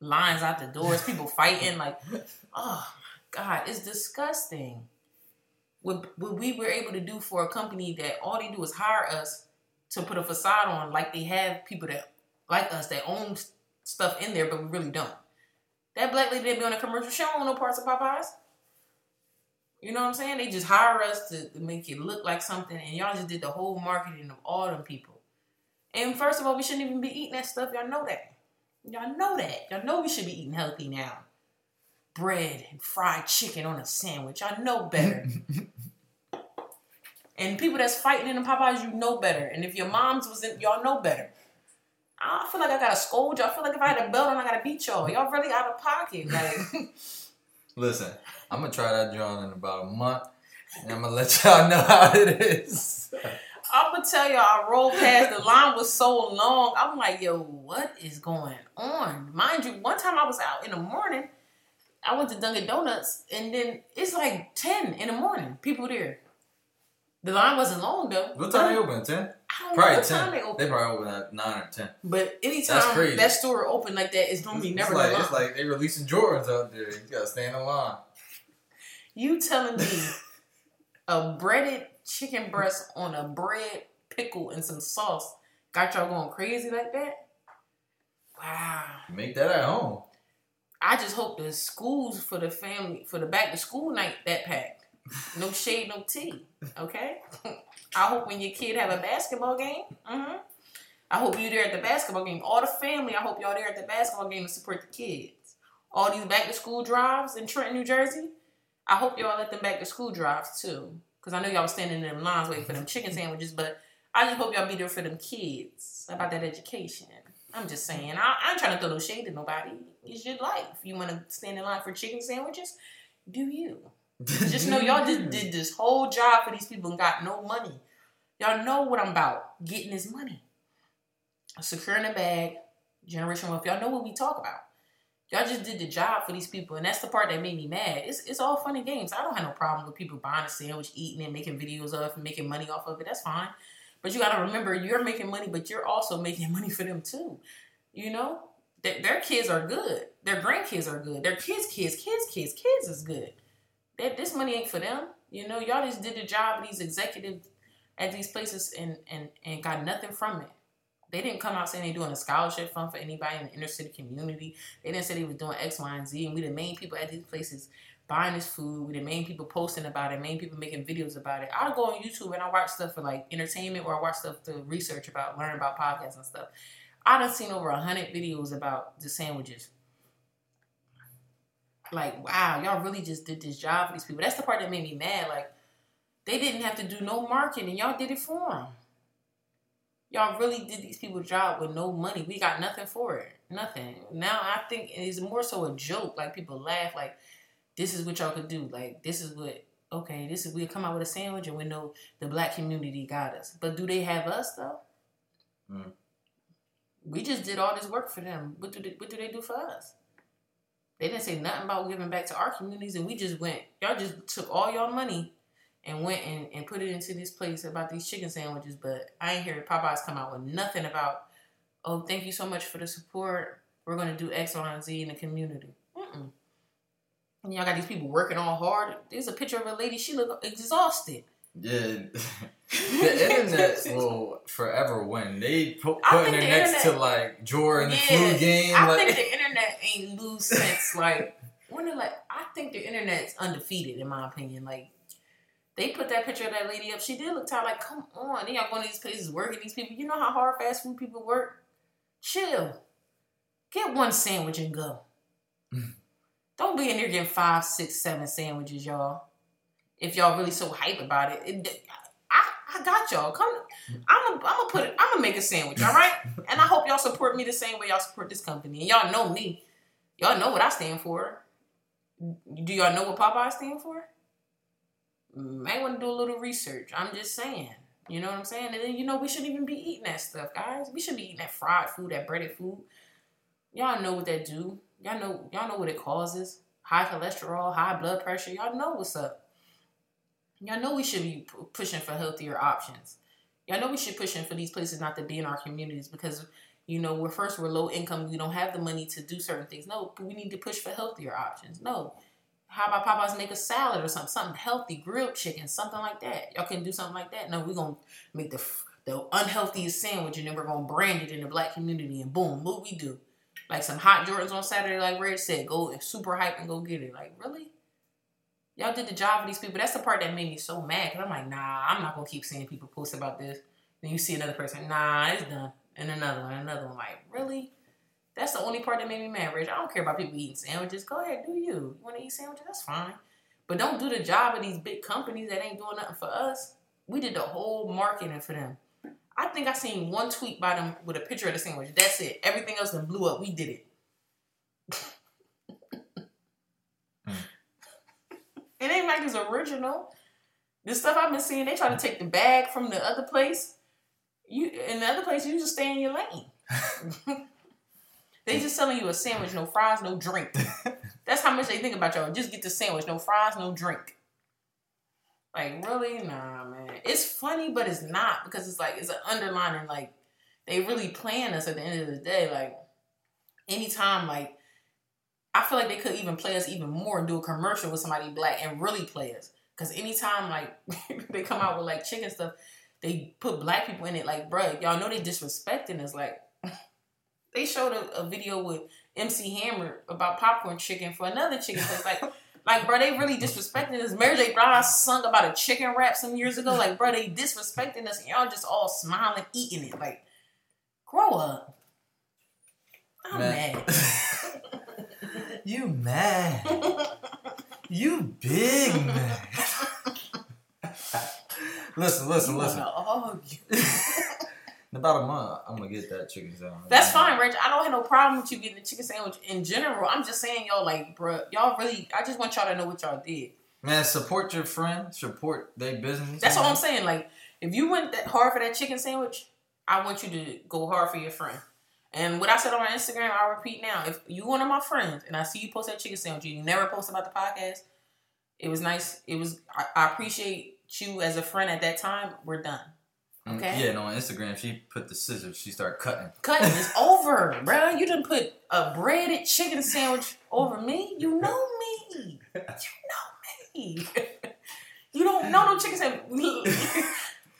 Lines out the doors, people fighting. Like, oh my god, it's disgusting. What, what we were able to do for a company that all they do is hire us to put a facade on, like they have people that like us that own stuff in there, but we really don't. That black lady that be on a commercial, she don't own no parts of Popeyes. You know what I'm saying? They just hire us to, to make it look like something, and y'all just did the whole marketing of all them people. And first of all, we shouldn't even be eating that stuff. Y'all know that. Y'all know that. Y'all know we should be eating healthy now. Bread and fried chicken on a sandwich. Y'all know better. and people that's fighting in the Popeyes, you know better. And if your moms was in, y'all know better. I feel like I gotta scold y'all. I feel like if I had a belt on, I gotta beat y'all. Y'all really out of pocket. Like, Listen, I'm gonna try that joint in about a month, and I'm gonna let y'all know how it is. I'm gonna tell y'all, I rolled past. The line was so long. I'm like, yo, what is going on? Mind you, one time I was out in the morning. I went to Dunkin' Donuts, and then it's like ten in the morning. People there. The line wasn't long though. What time they open? Ten? I don't know Probably what ten. time they open. They probably open at nine or ten. But anytime that store open like that, it's normally it's, never it's like it's like they releasing Jordans out there. You gotta stay in the line. You telling me a breaded chicken breast on a bread pickle and some sauce got y'all going crazy like that? Wow. Make that at home. I just hope the schools for the family for the back to school night that packed. No shade, no tea. Okay. I hope when your kid have a basketball game. hmm I hope you there at the basketball game. All the family. I hope y'all there at the basketball game to support the kids. All these back to school drives in Trenton, New Jersey. I hope y'all let them back to school drives too. Cause I know y'all was standing in them lines waiting for them chicken mm-hmm. sandwiches, but I just hope y'all be there for them kids about that education. I'm just saying. I, I ain't trying to throw no shade at nobody. It's your life. You want to stand in line for chicken sandwiches? Do you? Just know y'all just did this whole job for these people and got no money. Y'all know what I'm about. Getting this money. Securing the bag. Generation wealth. Y'all know what we talk about. Y'all just did the job for these people, and that's the part that made me mad. It's, it's all fun and games. I don't have no problem with people buying a sandwich, eating it, making videos of and making money off of it. That's fine. But you gotta remember, you're making money, but you're also making money for them too. You know, their, their kids are good. Their grandkids are good. Their kids, kids, kids, kids, kids is good. That this money ain't for them. You know, y'all just did the job of these executives at these places and and and got nothing from it. They didn't come out saying they're doing a scholarship fund for anybody in the inner city community. They didn't say they were doing X, Y, and Z. And we the main people at these places buying this food. We the main people posting about it. Main people making videos about it. I go on YouTube and I watch stuff for like entertainment or I watch stuff to research about, learn about podcasts and stuff. I done seen over a hundred videos about the sandwiches. Like, wow, y'all really just did this job for these people. That's the part that made me mad. Like, they didn't have to do no marketing. Y'all did it for them. Y'all really did these people job with no money. We got nothing for it. Nothing. Now I think it's more so a joke. Like people laugh. Like this is what y'all could do. Like this is what. Okay, this is we come out with a sandwich and we know the black community got us. But do they have us though? Mm. We just did all this work for them. What do they, what do they do for us? They didn't say nothing about giving back to our communities, and we just went. Y'all just took all y'all money and went and, and put it into this place about these chicken sandwiches. But I ain't hear Popeyes come out with nothing about, oh, thank you so much for the support. We're going to do X, Y, and Z in the community. Mm-mm. And y'all got these people working all hard. There's a picture of a lady. She look exhausted. Yeah, the internet will forever win. They put putting their the next to like Jordan the Yeah, flu game. I like, think the internet ain't lose sense. Like when like, I think the internet's undefeated in my opinion. Like they put that picture of that lady up. She did look tired. Like come on, they got going to these places working these people. You know how hard fast food people work. Chill. Get one sandwich and go. Don't be in there getting five, six, seven sandwiches, y'all. If y'all really so hype about it, it I, I got y'all. Come, I'm gonna put it. I'm gonna make a sandwich, all right? and I hope y'all support me the same way y'all support this company. And y'all know me. Y'all know what I stand for. Do y'all know what Popeye stand for? Might want to do a little research. I'm just saying. You know what I'm saying? And then you know we shouldn't even be eating that stuff, guys. We should be eating that fried food, that breaded food. Y'all know what that do. Y'all know y'all know what it causes. High cholesterol, high blood pressure. Y'all know what's up. Y'all know we should be pu- pushing for healthier options. Y'all know we should pushing for these places not to be in our communities because you know we're first we're low income. We don't have the money to do certain things. No, but we need to push for healthier options. No. How about Popeyes make a salad or something, something healthy, grilled chicken, something like that? Y'all can do something like that. No, we're gonna make the the unhealthiest sandwich and then we're gonna brand it in the black community and boom, what we do? like some hot Jordans on Saturday, like Red said, go super hype and go get it. Like, really? Y'all did the job for these people. That's the part that made me so mad. Cause I'm like, nah, I'm not gonna keep seeing people post about this. Then you see another person, nah, it's done. And another one, another one. Like, really? That's the only part that made me mad, Rich. I don't care about people eating sandwiches. Go ahead, do you. You wanna eat sandwiches? That's fine. But don't do the job of these big companies that ain't doing nothing for us. We did the whole marketing for them. I think I seen one tweet by them with a picture of the sandwich. That's it. Everything else then blew up. We did it. Hmm. It ain't like it's original. The stuff I've been seeing, they try to take the bag from the other place. You in the other place, you just stay in your lane. they just selling you a sandwich, no fries, no drink. That's how much they think about y'all. Just get the sandwich, no fries, no drink. Like really, nah, man. It's funny, but it's not because it's like it's an underlining. Like they really playing us at the end of the day. Like anytime, like I feel like they could even play us even more and do a commercial with somebody black and really play us. Cause anytime like they come out with like chicken stuff, they put black people in it. Like, bruh, y'all know they disrespecting us. Like, they showed a, a video with MC Hammer about popcorn chicken for another chicken place. Like, like, bro, they really disrespecting us. Mary J. Blige sung about a chicken wrap some years ago. Like, bro, they disrespecting us, and y'all just all smiling, eating it. Like, grow up. I'm Man. mad. You mad? you big mad? listen, listen, You listen. In about a month, I'm gonna get that chicken sandwich. That's fine, Rich. I don't have no problem with you getting the chicken sandwich in general. I'm just saying, y'all, like, bro, y'all really. I just want y'all to know what y'all did. Man, support your friend. Support their business. That's what. I'm mm-hmm. saying. Like, if you went that hard for that chicken sandwich, I want you to go hard for your friend. And what I said on my Instagram, I'll repeat now. If you one of my friends and I see you post that chicken sandwich, you never post about the podcast. It was nice. It was. I, I appreciate you as a friend at that time. We're done. Okay. Yeah, and on Instagram, she put the scissors. She started cutting. Cutting is over, bro. You didn't put a breaded chicken sandwich over me. You know me. You know me. You don't know no chicken sandwich. Me.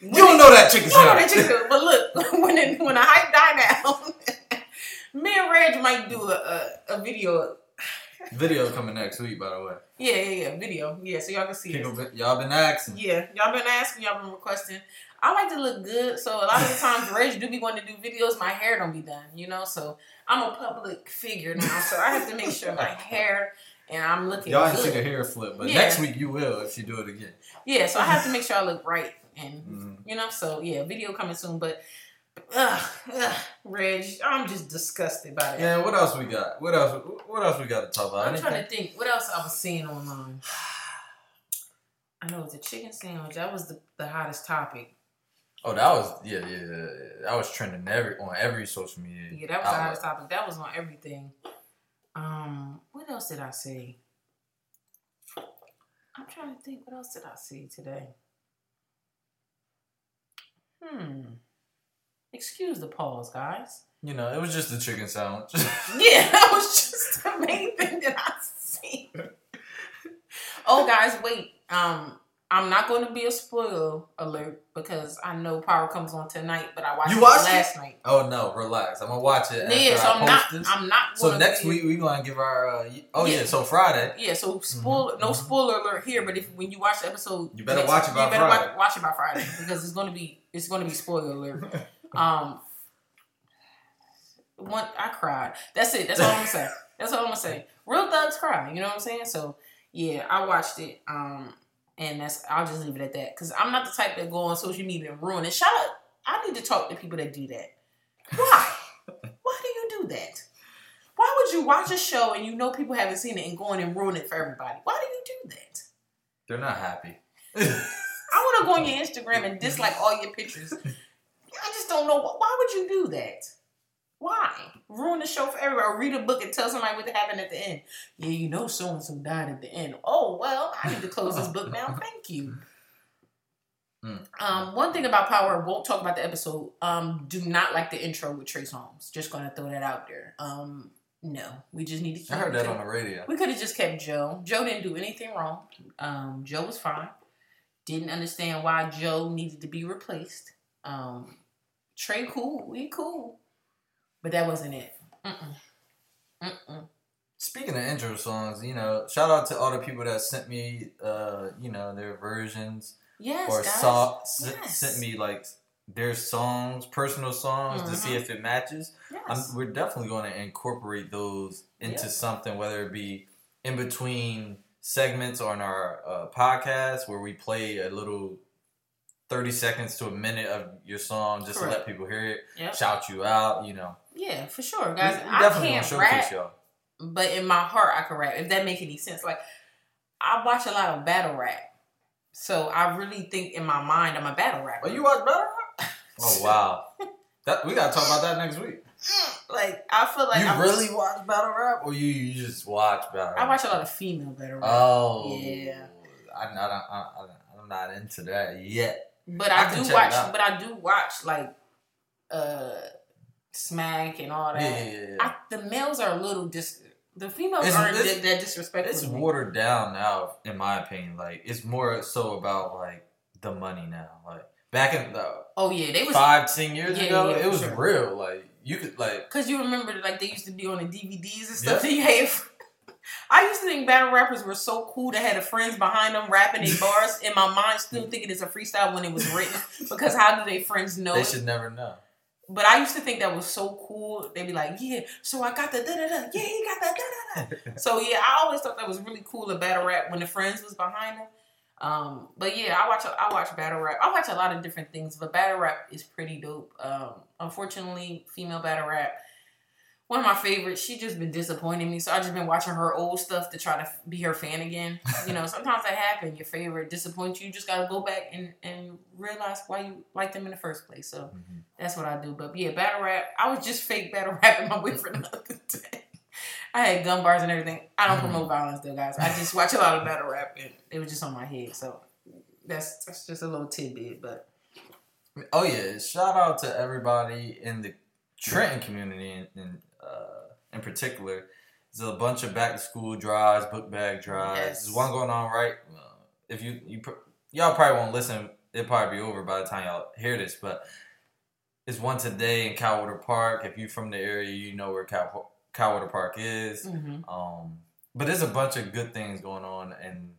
You don't know that chicken You don't know that sandwich. chicken sandwich. But look, when it, when the hype die down, me and Reg might do a, a, a video. Video coming next week, by the way. Yeah, yeah, yeah, video. Yeah, so y'all can see it. y'all been asking. Yeah, y'all been asking, y'all been requesting. I like to look good, so a lot of the times Reg do be wanting to do videos. My hair don't be done, you know. So I'm a public figure now, so I have to make sure my hair and I'm looking Y'all ain't seen her hair flip, but Yeah. next week you will if you do it again. Yeah, so I have to make sure I look right, and Mhm. you know. So yeah, video coming soon, but. Ugh, ugh, Reg, I'm just disgusted by that. Yeah, what else we got? What else? What else we got to talk about? I'm trying to think. What else I was seeing online? I know it's a chicken sandwich. That was the, the hottest topic. Oh, that was yeah, yeah, yeah. That was trending every on every social media. Yeah, that was the outlet. hottest topic. That was on everything. Um, what else did I see? I'm trying to think. What else did I see today? Hmm. Excuse the pause, guys. You know, it was just the chicken sandwich. Yeah, that was just the main thing that I see. oh, guys, wait. Um, I'm not going to be a spoiler alert because I know Power comes on tonight, but I watched You it watched last night. oh no, relax. I'm gonna watch it. After Yeah, so I I'm post not. this. I'm not. so next be- week we're gonna give our. Uh, oh yeah. Yeah. so Friday. Yeah, so spoil no Mhm. spoiler alert here, but if when you watch the episode, You better watch it by you better Friday. Watch, watch it by Friday because it's gonna be it's gonna be spoiler alert. Um, one I cried. That's it. That's all I'm gonna say. That's all I'm gonna say. Real thugs cry. You know what I'm saying? So yeah, I watched it. Um, and that's I'll just leave it at that because I'm not the type that go on social media and ruin it. Shut up. I need to talk to people that do that. Why? Why do you do that? Why would you watch a show and you know people haven't seen it and go in and ruin it for everybody? Why do you do that? They're not happy. I want to go on your Instagram and dislike all your pictures. I just don't know. Why would you do that? Why? Ruin the show for everybody. Or read a book and tell somebody what happened at the end. Yeah, you know so and so died at the end. Oh, well, I need to close this book now. Thank you. Mm. Um, one thing about Power, won't talk about the episode. Um, do not like the intro with Trey Songz. Just gonna throw that out there. Um, no, we just need to. Keep I heard that on the radio. we could have just kept Joe. Joe didn't do anything wrong. Um, Joe was fine. Didn't understand why Joe needed to be replaced. Um, Trey cool, we cool, but that wasn't it. Mm-mm. Mm-mm. Speaking of intro songs, you know, shout out to all the people that sent me, uh, you know, their versions Yes, or guys. saw s- Yes. sent me like their songs, personal songs, to see Mhm. if it matches. Yes. I'm, we're definitely going to incorporate those into Yeah. something, whether it be in between segments on our uh, podcast where we play a little 30 seconds to a minute of your song just to let people hear it, Yep. shout you out, you know. Yeah, for sure, guys. we I definitely can't rap, y'all. but in my heart, I can rap. If that make any sense, like I watch a lot of battle rap, so I really think in my mind I'm a battle rapper. Oh, you watch battle rap? Oh wow, that we gotta talk about that next week. like I feel like you I'm, really watch battle rap, or you, you just watch battle? I watch a lot of female battle rap, Oh Yeah. I'm not. I, I, I'm not into that yet. but I I, do watch. But I do watch like uh smack and all that. Yeah, yeah, yeah. I, the males are a little dis. The females It's- aren't it's- that, disrespectful. It's watered down now, in my opinion. Like it's more so about like the money now. Like back in the Oh yeah, they was five, ten years ago, it was sure. real. Like you could like Cause you remember like they used to be on the DVDs and stuff. Yeah. that you have. I used to think battle rappers were so cool that had the friends behind them rapping their bars. In my mind, still thinking it's a freestyle when it was written. Because how do they friends know? they should never know. But I used to think that was so cool. They'd be like, "Yeah, so I got the da da da. Yeah, he got the da da da." So yeah, I always thought that was really cool in battle rap when the friends was behind them. Um, but yeah, I watch I watch battle rap. I watch a lot of different things, but battle rap is pretty dope. Um, unfortunately, female battle rap, one of my favorites. She just been disappointing me, so I just been watching her old stuff to try to be her fan again. You know, sometimes that happen. Your favorite disappoints you. You just gotta go back and and realize why you like them in the first place. So Mhm. that's what I do. But yeah, battle rap. I was just fake battle rapping my boyfriend the other day. I had gun bars and everything. I don't promote violence though, guys. I just watch a lot of battle rap and it was just on my head. So that's that's just a little tidbit. But Oh yeah! Shout out to everybody in the Trenton community, in, in, uh, in particular. There's a bunch of back to school drives, book bag drives. Yes. There's one going on right. Uh, if you you pr- y'all probably won't listen, it'll probably be over by the time y'all hear this. But it's one today in Cadwalader Park. If you're from the area, you know where Cow- Park is. mhm. Um, but there's a bunch of good things going on in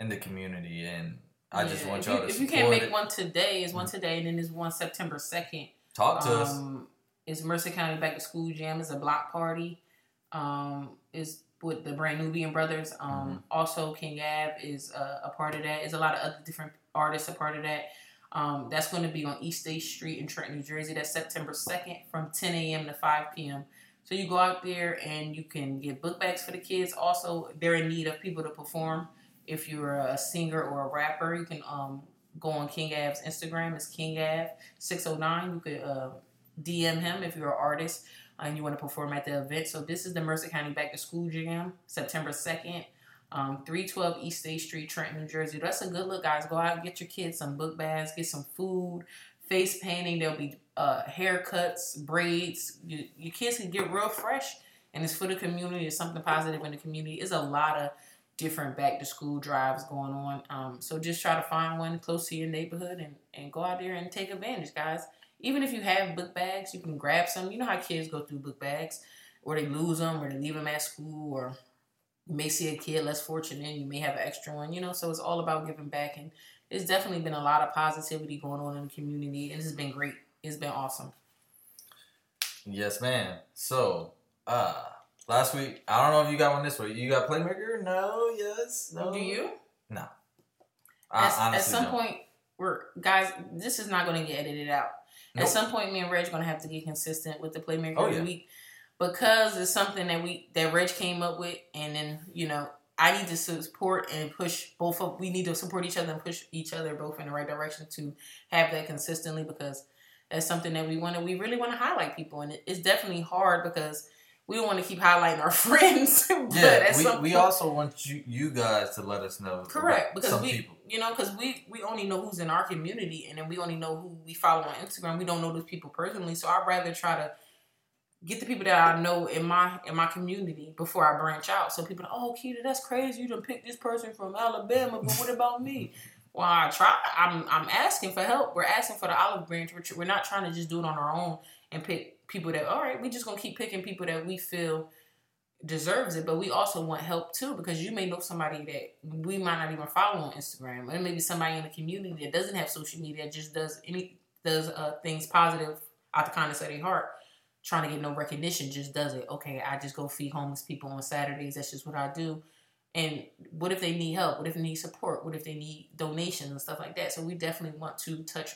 in the community, and I just want y'all you, to If you can't make it. one today, is one today, and then there's one September second. Talk to us. It's Mercer County Back to School Jam. It's a block party. Um, is with the Brand Nubian Brothers. Um, Mm-hmm. also King Ab is uh, a part of that. Is a lot of other different artists a part of that. Um, that's going to be on East State Street in Trenton, New Jersey. That's September second from 10 a.m. to 5 p.m. So you go out there and you can get book bags for the kids. Also, they're in need of people to perform. If you're a singer or a rapper, you can um, go on King Av's Instagram. It's King Av 609. You could uh, DM him if you're an artist and you want to perform at the event. So this is the Mercer County Back to School Jam, September 2nd, um, 312 East State Street, Trenton, New Jersey. That's a good look, guys. Go out and get your kids some book bags, get some food, face painting. There'll be uh, haircuts, braids. You, your kids can get real fresh. And it's for the community. It's something positive in the community. It's a lot of different back to school drives going on. Um, so just try to find one close to your neighborhood and, and go out there and take advantage, guys. Even if you have book bags, you can grab some. You know how kids go through book bags, or they lose them, or they leave them at school, or you may see a kid less fortunate, and you may have an extra one. You know, so it's all about giving back, and it's definitely been a lot of positivity going on in the community, and it's been great. It's been awesome. Yes, man. So, uh, last week, I don't know if you got one this week. You got Playmaker? No, yes, no. Do you? No. At, I at honestly some don't. point, we're guys. This is not going to get edited out. Nope. At some point, me and Reg going to have to get consistent with the playmaker Oh, of the yeah. week because it's something that we that Reg came up with, and then you know I need to support and push both of. We need to support each other and push each other both in the right direction to have that consistently because that's something that we want to. We really want to highlight people, and it, it's definitely hard because we want to keep highlighting our friends. but Yeah, we, we also want you you guys to let us know. Correct, because we, people. you know, because we we only know who's in our community, and then we only know who we follow on Instagram. We don't know those people personally, so I'd rather try to get the people that I know in my in my community before I branch out. So people, oh, Keita, that's crazy. You done picked this person from Alabama, but what about me? Well, I try. I'm I'm asking for help. We're asking for the olive branch. We're, we're not trying to just do it on our own and pick people that. All right, we just gonna keep picking people that we feel deserves it, but we also want help too because you may know somebody that we might not even follow on Instagram, or maybe somebody in the community that doesn't have social media just does any does uh, things positive out the kindness of their heart, trying to get no recognition, just does it. Okay, I just go feed homeless people on Saturdays. That's just what I do. And what if they need help? What if they need support? What if they need donations and stuff like that? So we definitely want to touch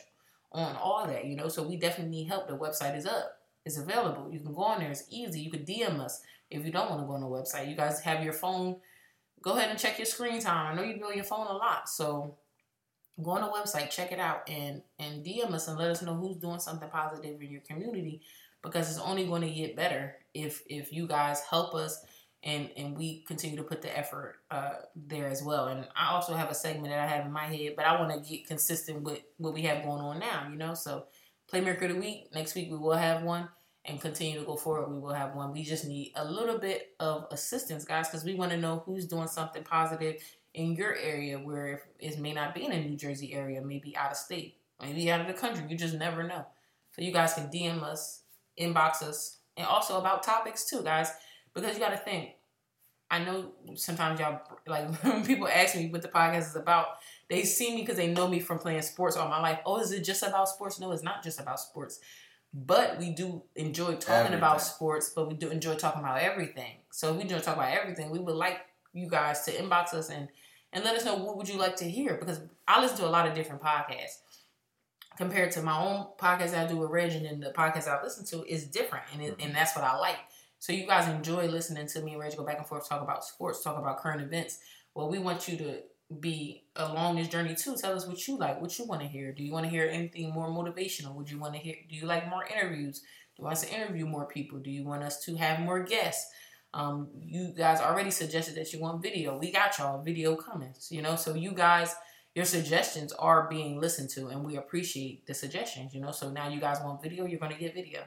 on all that, you know. So we definitely need help. The website is up. It's available. You can go on there. It's easy. You can DM us if you don't want to go on the website. You guys have your phone. Go ahead and check your screen time. I know you be on your phone a lot, so go on the website, check it out, and and DM us and let us know who's doing something positive in your community because it's only going to get better if if you guys help us and and we continue to put the effort uh, there as well. And I also have a segment that I have in my head, but I want to get consistent with what we have going on now. You know, so Playmaker of the week next week we will have one. And continue to go forward, we will have one. We just need a little bit of assistance, guys, because we want to know who's doing something positive in your area where it may not be in a New Jersey area, maybe out of state, maybe out of the country. You just never know. So you guys can DM us, inbox us, and also about topics too, guys, because you got to think. I know sometimes y'all like when people ask me what the podcast is about, they see me because they know me from playing sports all my life. Oh, is it just about sports? No, it's not just about sports. But we do enjoy talking about sports, but we do enjoy talking about everything. So if we do talk about everything, we would like you guys to inbox us and and let us know what would you like to hear because I listen to a lot of different podcasts. Compared to my own podcast that I do with Reg and the podcast I listen to is different and it, and mm-hmm. that's what I like. So you guys enjoy listening to me and Reg go back and forth, talk about sports, talk about current events. Well, we want you to be along this journey too. Tell us what you like, what you want to hear. Do you want to hear anything more motivational? Would you want to hear? Do you like more interviews? Do you want us to interview more people? Do you want us to have more guests? Um, you guys already suggested that you want video. We got y'all video coming. You know, so you guys, your suggestions are being listened to, and we appreciate the suggestions. You know, so now you guys want video, you're gonna get video.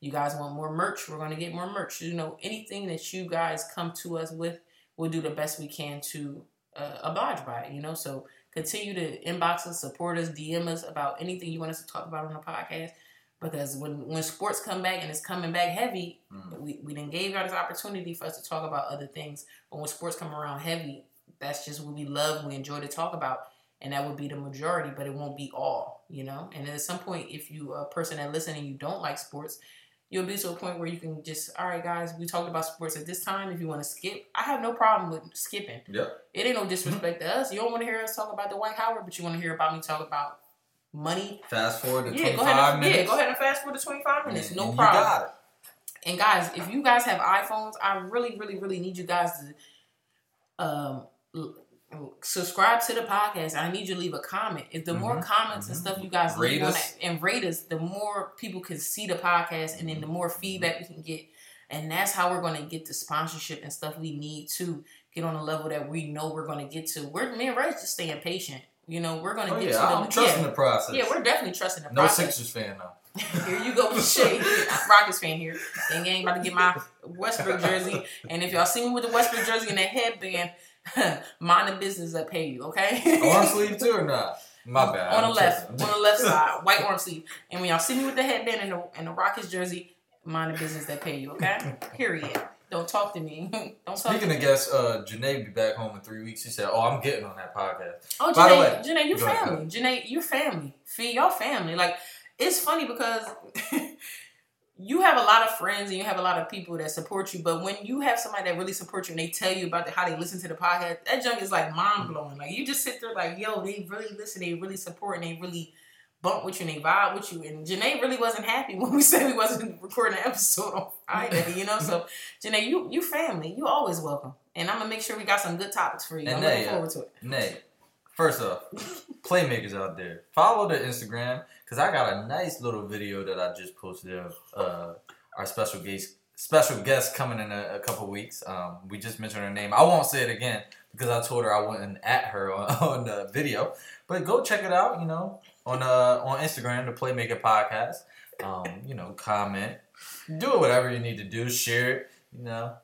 You guys want more merch, we're gonna get more merch. You know, anything that you guys come to us with, we'll do the best we can to uh, oblige by it. You know, so continue to inbox us, support us, DM us about anything you want us to talk about on the podcast. Because when when sports come back and it's coming back heavy, we we then gave y'all this opportunity for us to talk about other things. But when sports come around heavy, that's just what we love, we enjoy to talk about, and that would be the majority, but it won't be all, you know. And at some point, if you a person that listen and you don't like sports, you'll be to a point where you can just, all right, guys, we talked about sports at this time. If you want to skip, I have no problem with skipping. Yep. It ain't no disrespect to us. You don't want to hear us talk about Dwight Howard, but you want to hear about me talk about money. Fast forward to Yeah, 25 go ahead. And, minutes. yeah, go ahead and fast forward to twenty five minutes. and- No problem. Got it. And guys, if you guys have iPhones, I really, really, really need you guys to um subscribe to the podcast. I need you to leave a comment. If the more Mhm, comments and mhm. stuff you guys Rate leave on us. that, and rate us, the more people can see the podcast, and then the more feedback we can get. And that's how we're going to get the sponsorship and stuff we need to get on a level that we know we're going to get to. We're me and Ray just staying patient. You know, we're going to Oh, get yeah, to I'm the trusting yeah. the process. Yeah, we're definitely trusting the no process. No Sixers fan though. Here you go with shade. Rockets fan here. Then ain't about to get my Westbrook jersey. And if y'all see me with the Westbrook jersey and that headband, mind the business that pay you, okay? Arm sleeve too or not? My bad. on I'm the left, tripping. on the left side, white arm sleeve. And when y'all see me with the headband and the, and the Rockets jersey, mind the business that pay you, okay? Period. Don't talk to me. Don't talk Speaking to of me. guests, uh, Janae be back home in three weeks. She said, "Oh, I'm getting on that podcast." Oh, By the Janae, way- Janae, you Go ahead, family. Janae, you family. Fee, y'all family. Like, it's funny because you have a lot of friends and you have a lot of people that support you, but when you have somebody that really supports you and they tell you about the, how they listen to the podcast, that junk is like mind blowing. Like, you just sit there like, yo, they really listen, they really support, and they really bump with you and they vibe with you. And Janae really wasn't happy when we said we wasn't recording an episode on Friday, you know? So, Janae, you you family, you always welcome. And I'm gonna make sure we got some good topics for you. And I'm there looking forward to it. Nate, first off, playmakers out there, follow the Instagram because I got a nice little video that I just posted of uh, our special guest special guest coming in a, a couple weeks. Um, we just mentioned her name. I won't say it again because I told her I wouldn't at her on, on the video. But go check it out. You know, on uh, on Instagram, the Playmaker Podcast. Um, you know, comment, do whatever you need to do, share it. You know.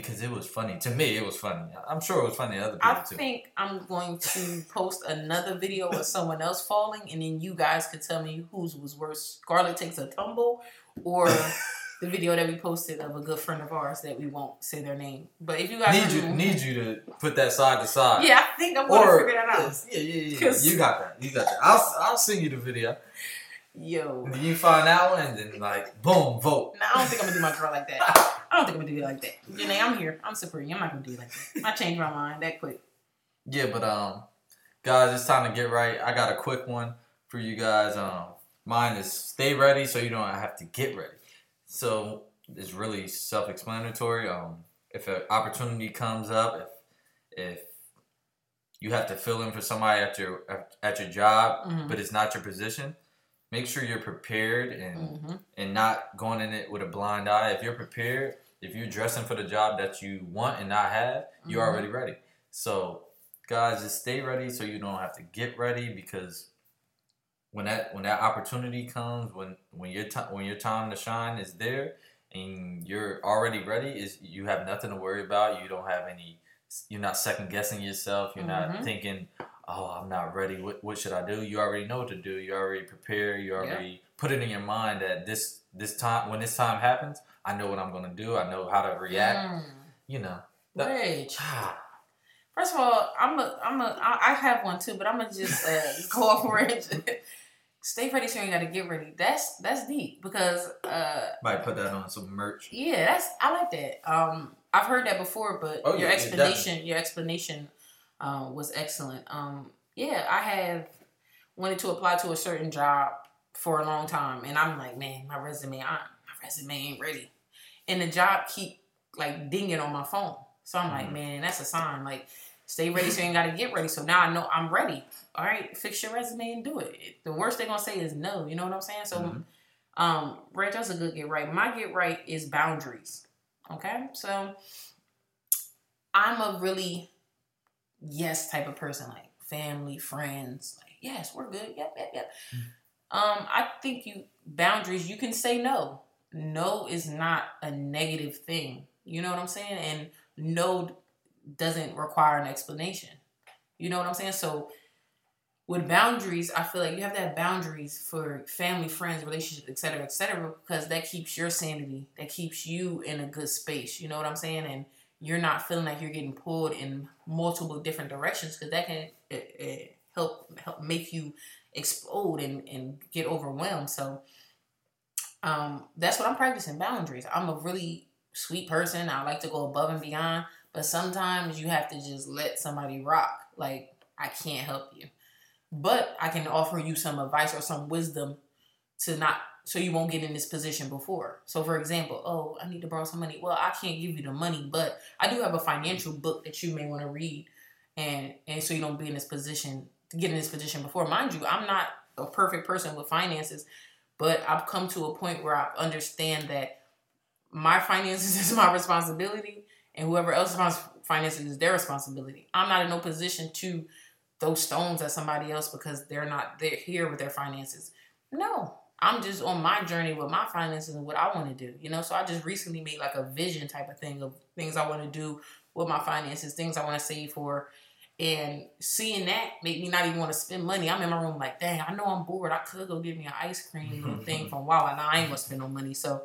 Because it was funny to me, it was funny. I'm sure it was funny to other people I too. think I'm going to post another video of someone else falling, and then you guys could tell me whose was worse. Scarlett takes a tumble, or the video that we posted of a good friend of ours that we won't say their name. But if you guys Need you need you to put that side to side. yeah, I think I'm gonna figure that out. yeah, yeah, yeah. You got that. You got that. I'll I'll send you the video. Yo, Then you find that one, and then like boom, vote. Nah, I don't think I'm gonna do my girl like that. I don't think I'm gonna do it like that. Janae, I'm here. I'm supreme. I'm not gonna do it like that. I changed my mind that quick. Yeah, but um, guys, it's time to get right. I got a quick one for you guys. Um, mine is stay ready, so you don't have to get ready. So it's really self-explanatory. Um, if an opportunity comes up, if if you have to fill in for somebody at your at your job, Mhm. but it's not your position, make sure you're prepared and hmm and not going in it with a blind eye. If you're prepared, if you're dressing for the job that you want and not have, you're Mhm. already ready. So, guys, just stay ready so you don't have to get ready because when that when that opportunity comes, when when your time when your time to shine is there and you're already ready, is you have nothing to worry about. You don't have any. You're not second guessing yourself. You're not Mhm. thinking, "Oh, I'm not ready. What what should I do?" You already know what to do. You already prepare. You already put it in your mind that this this time when this time happens, I know what I'm gonna do. I know how to react. Mm. You know. That- Rage. Ah, First of all, I'm a, I'm a, I have one too, but I'm gonna just uh, go off it. Stay ready, so you gotta get ready. That's that's deep because uh, might put that on some merch. yeah, that's I like that. Um, I've heard that before, but Oh, your yeah, yeah, explanation, your explanation, uh, was excellent. Um, yeah, I have wanted to apply to a certain job for a long time, and I'm like, man, my resume, I, my resume ain't ready, and the job keep like dinging on my phone. So I'm like, Mhm. man, that's a sign. Like, stay ready, so you ain't got to get ready. So now I know I'm ready. All right, fix your resume and do it. The worst they're gonna say is no. You know what I'm saying? So, Mhm. um, that's a good get right. My get right is boundaries. Okay, so I'm a really yes type of person, like family, friends. Like, yes, we're good. Yep, yep, yep. Um, I think you boundaries. You can say no. No is not a negative thing. You know what I'm saying? And no doesn't require an explanation. You know what I'm saying? So with boundaries, I feel like you have to have boundaries for family, friends, relationships, et cetera, et cetera, because that keeps your sanity. That keeps you in a good space. You know what I'm saying? And you're not feeling like you're getting pulled in multiple different directions because that can help help make you explode and, and get overwhelmed. So um, that's what I'm practicing boundaries. I'm a really sweet person. I like to go above and beyond, but sometimes you have to just let somebody rock. Like I can't help you, but I can offer you some advice or some wisdom to not so you won't get in this position before. So for example, oh, I need to borrow some money. Well, I can't give you the money, but I do have a financial mm-hmm. book that you may want to read and and so you don't be in this position to get in this position before. Mind you, I'm not a perfect person with finances, but I've come to a point where I understand that my finances is my responsibility and whoever else's finances is their responsibility. I'm not in no position to throw stones at somebody else because they're not they're here with their finances. No, I'm just on my journey with my finances and what I want to do. You know, so I just recently made like a vision type of thing of things I want to do with my finances, things I want to save for. And seeing that made me not even want to spend money. I'm in my room like, dang, I know I'm bored. I could go get me an ice cream thing from Wawa. Now I ain't gonna spend no money. So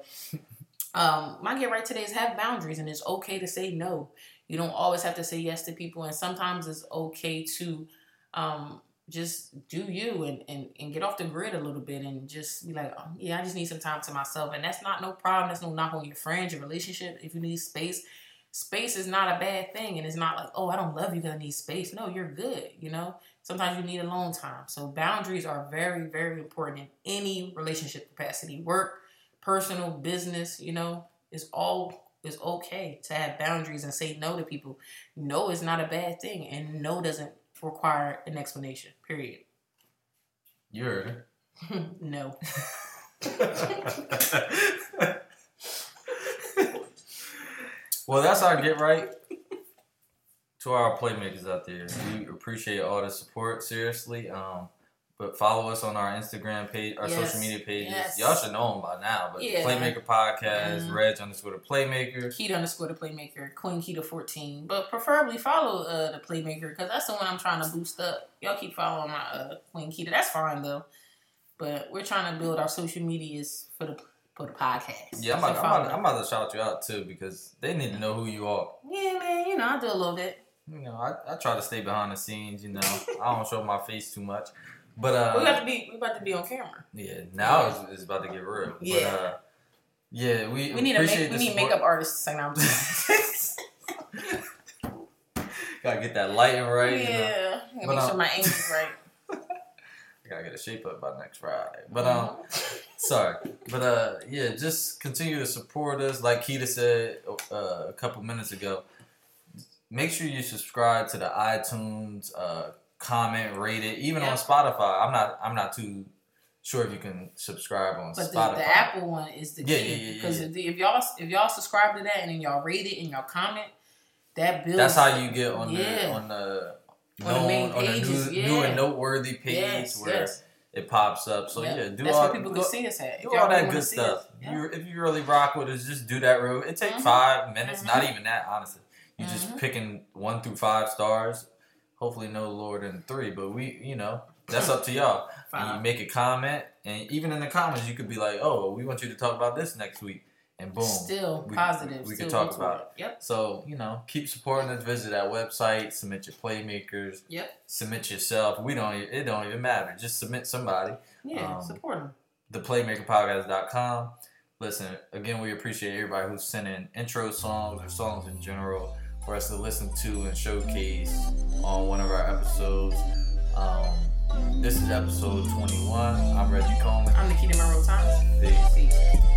um, my get right today is have boundaries, and it's okay to say no. You don't always have to say yes to people, and sometimes it's okay to um, just do you and, and, and get off the grid a little bit and just be like, oh, yeah, I just need some time to myself. And that's not no problem. That's no knock on your friends, your relationship. If you need space, space is not a bad thing. And it's not like, oh, I don't love you because I need space. No, you're good. You know, sometimes you need alone time. So boundaries are very, very important in any relationship capacity, work, personal, business, you know, it's all it's okay to have boundaries and say no to people. No is not a bad thing, and no doesn't require an explanation. Period. You heard no. well, that's our get right. To our playmakers out there, we appreciate all the support. Seriously, um, but follow us on our Instagram page, our Yes, social media pages. yes. Y'all should know them by now. But Yeah. Playmaker Podcast, Mhm. Reg underscore the Playmaker. Keita underscore the playmaker, Queen Keita fourteen. But preferably follow uh, the playmaker because that's the one I'm trying to boost up. Y'all keep following my uh, Queen Keita. That's fine though. But we're trying to build our social medias for the for the podcast. Yeah, I'm about, I'm, about, I'm about to shout you out too because they need to know who you are. Yeah, man. You know, I do a little bit. You know, I, I try to stay behind the scenes. You know, I don't show my face too much. But uh, we about to be. We about to be on camera. yeah, now it's, it's about to get real. Yeah. But, uh, yeah, we, We need a make, we need makeup artists to sing out. Gotta get that lighting right. You know? yeah, make uh, sure my aim is right. I gotta get a shape up by next Friday. But um, sorry. But uh, yeah, just continue to support us. Like Keita said uh, a couple minutes ago. Make sure you subscribe to the iTunes, uh, comment, rate it, even on Spotify. I'm not. I'm not too sure if you can subscribe on But the, Spotify. the Apple one is the Yeah, key yeah, yeah, yeah, because yeah. if, if y'all if y'all subscribe to that and then y'all rate it and y'all comment, that builds. That's how you get on the on the On the main on the pages, new, new yeah. and noteworthy page yes, where yes. it pops up. So Yep. yeah, do That's all where people go- can see us at. Do all really that good stuff. Yeah. You, if you really rock with us, just do that road. It takes Mhm. five minutes, not Mhm. even that, honestly. You just Mhm. picking one through five stars. Hopefully, no lower than three, but we, you know, that's up to y'all. You make a comment, and even in the comments, you could be like, "Oh, we want you to talk about this next week," and boom, Still we- positive. we still can talk about toward Yep. So you know, keep supporting us. Visit that website. Submit your playmakers. Yep. Submit yourself. We don't. It don't even matter. Just submit somebody Yeah. Um, support them. theplaymakerpodcast.com. Listen, again, we appreciate everybody who's sending intro songs or songs in general for us to listen to and showcase on one of our episodes. Um, this is episode 21. I'm Reggie Coleman. I'm Nikita Monroe Thomas. Peace. Peace.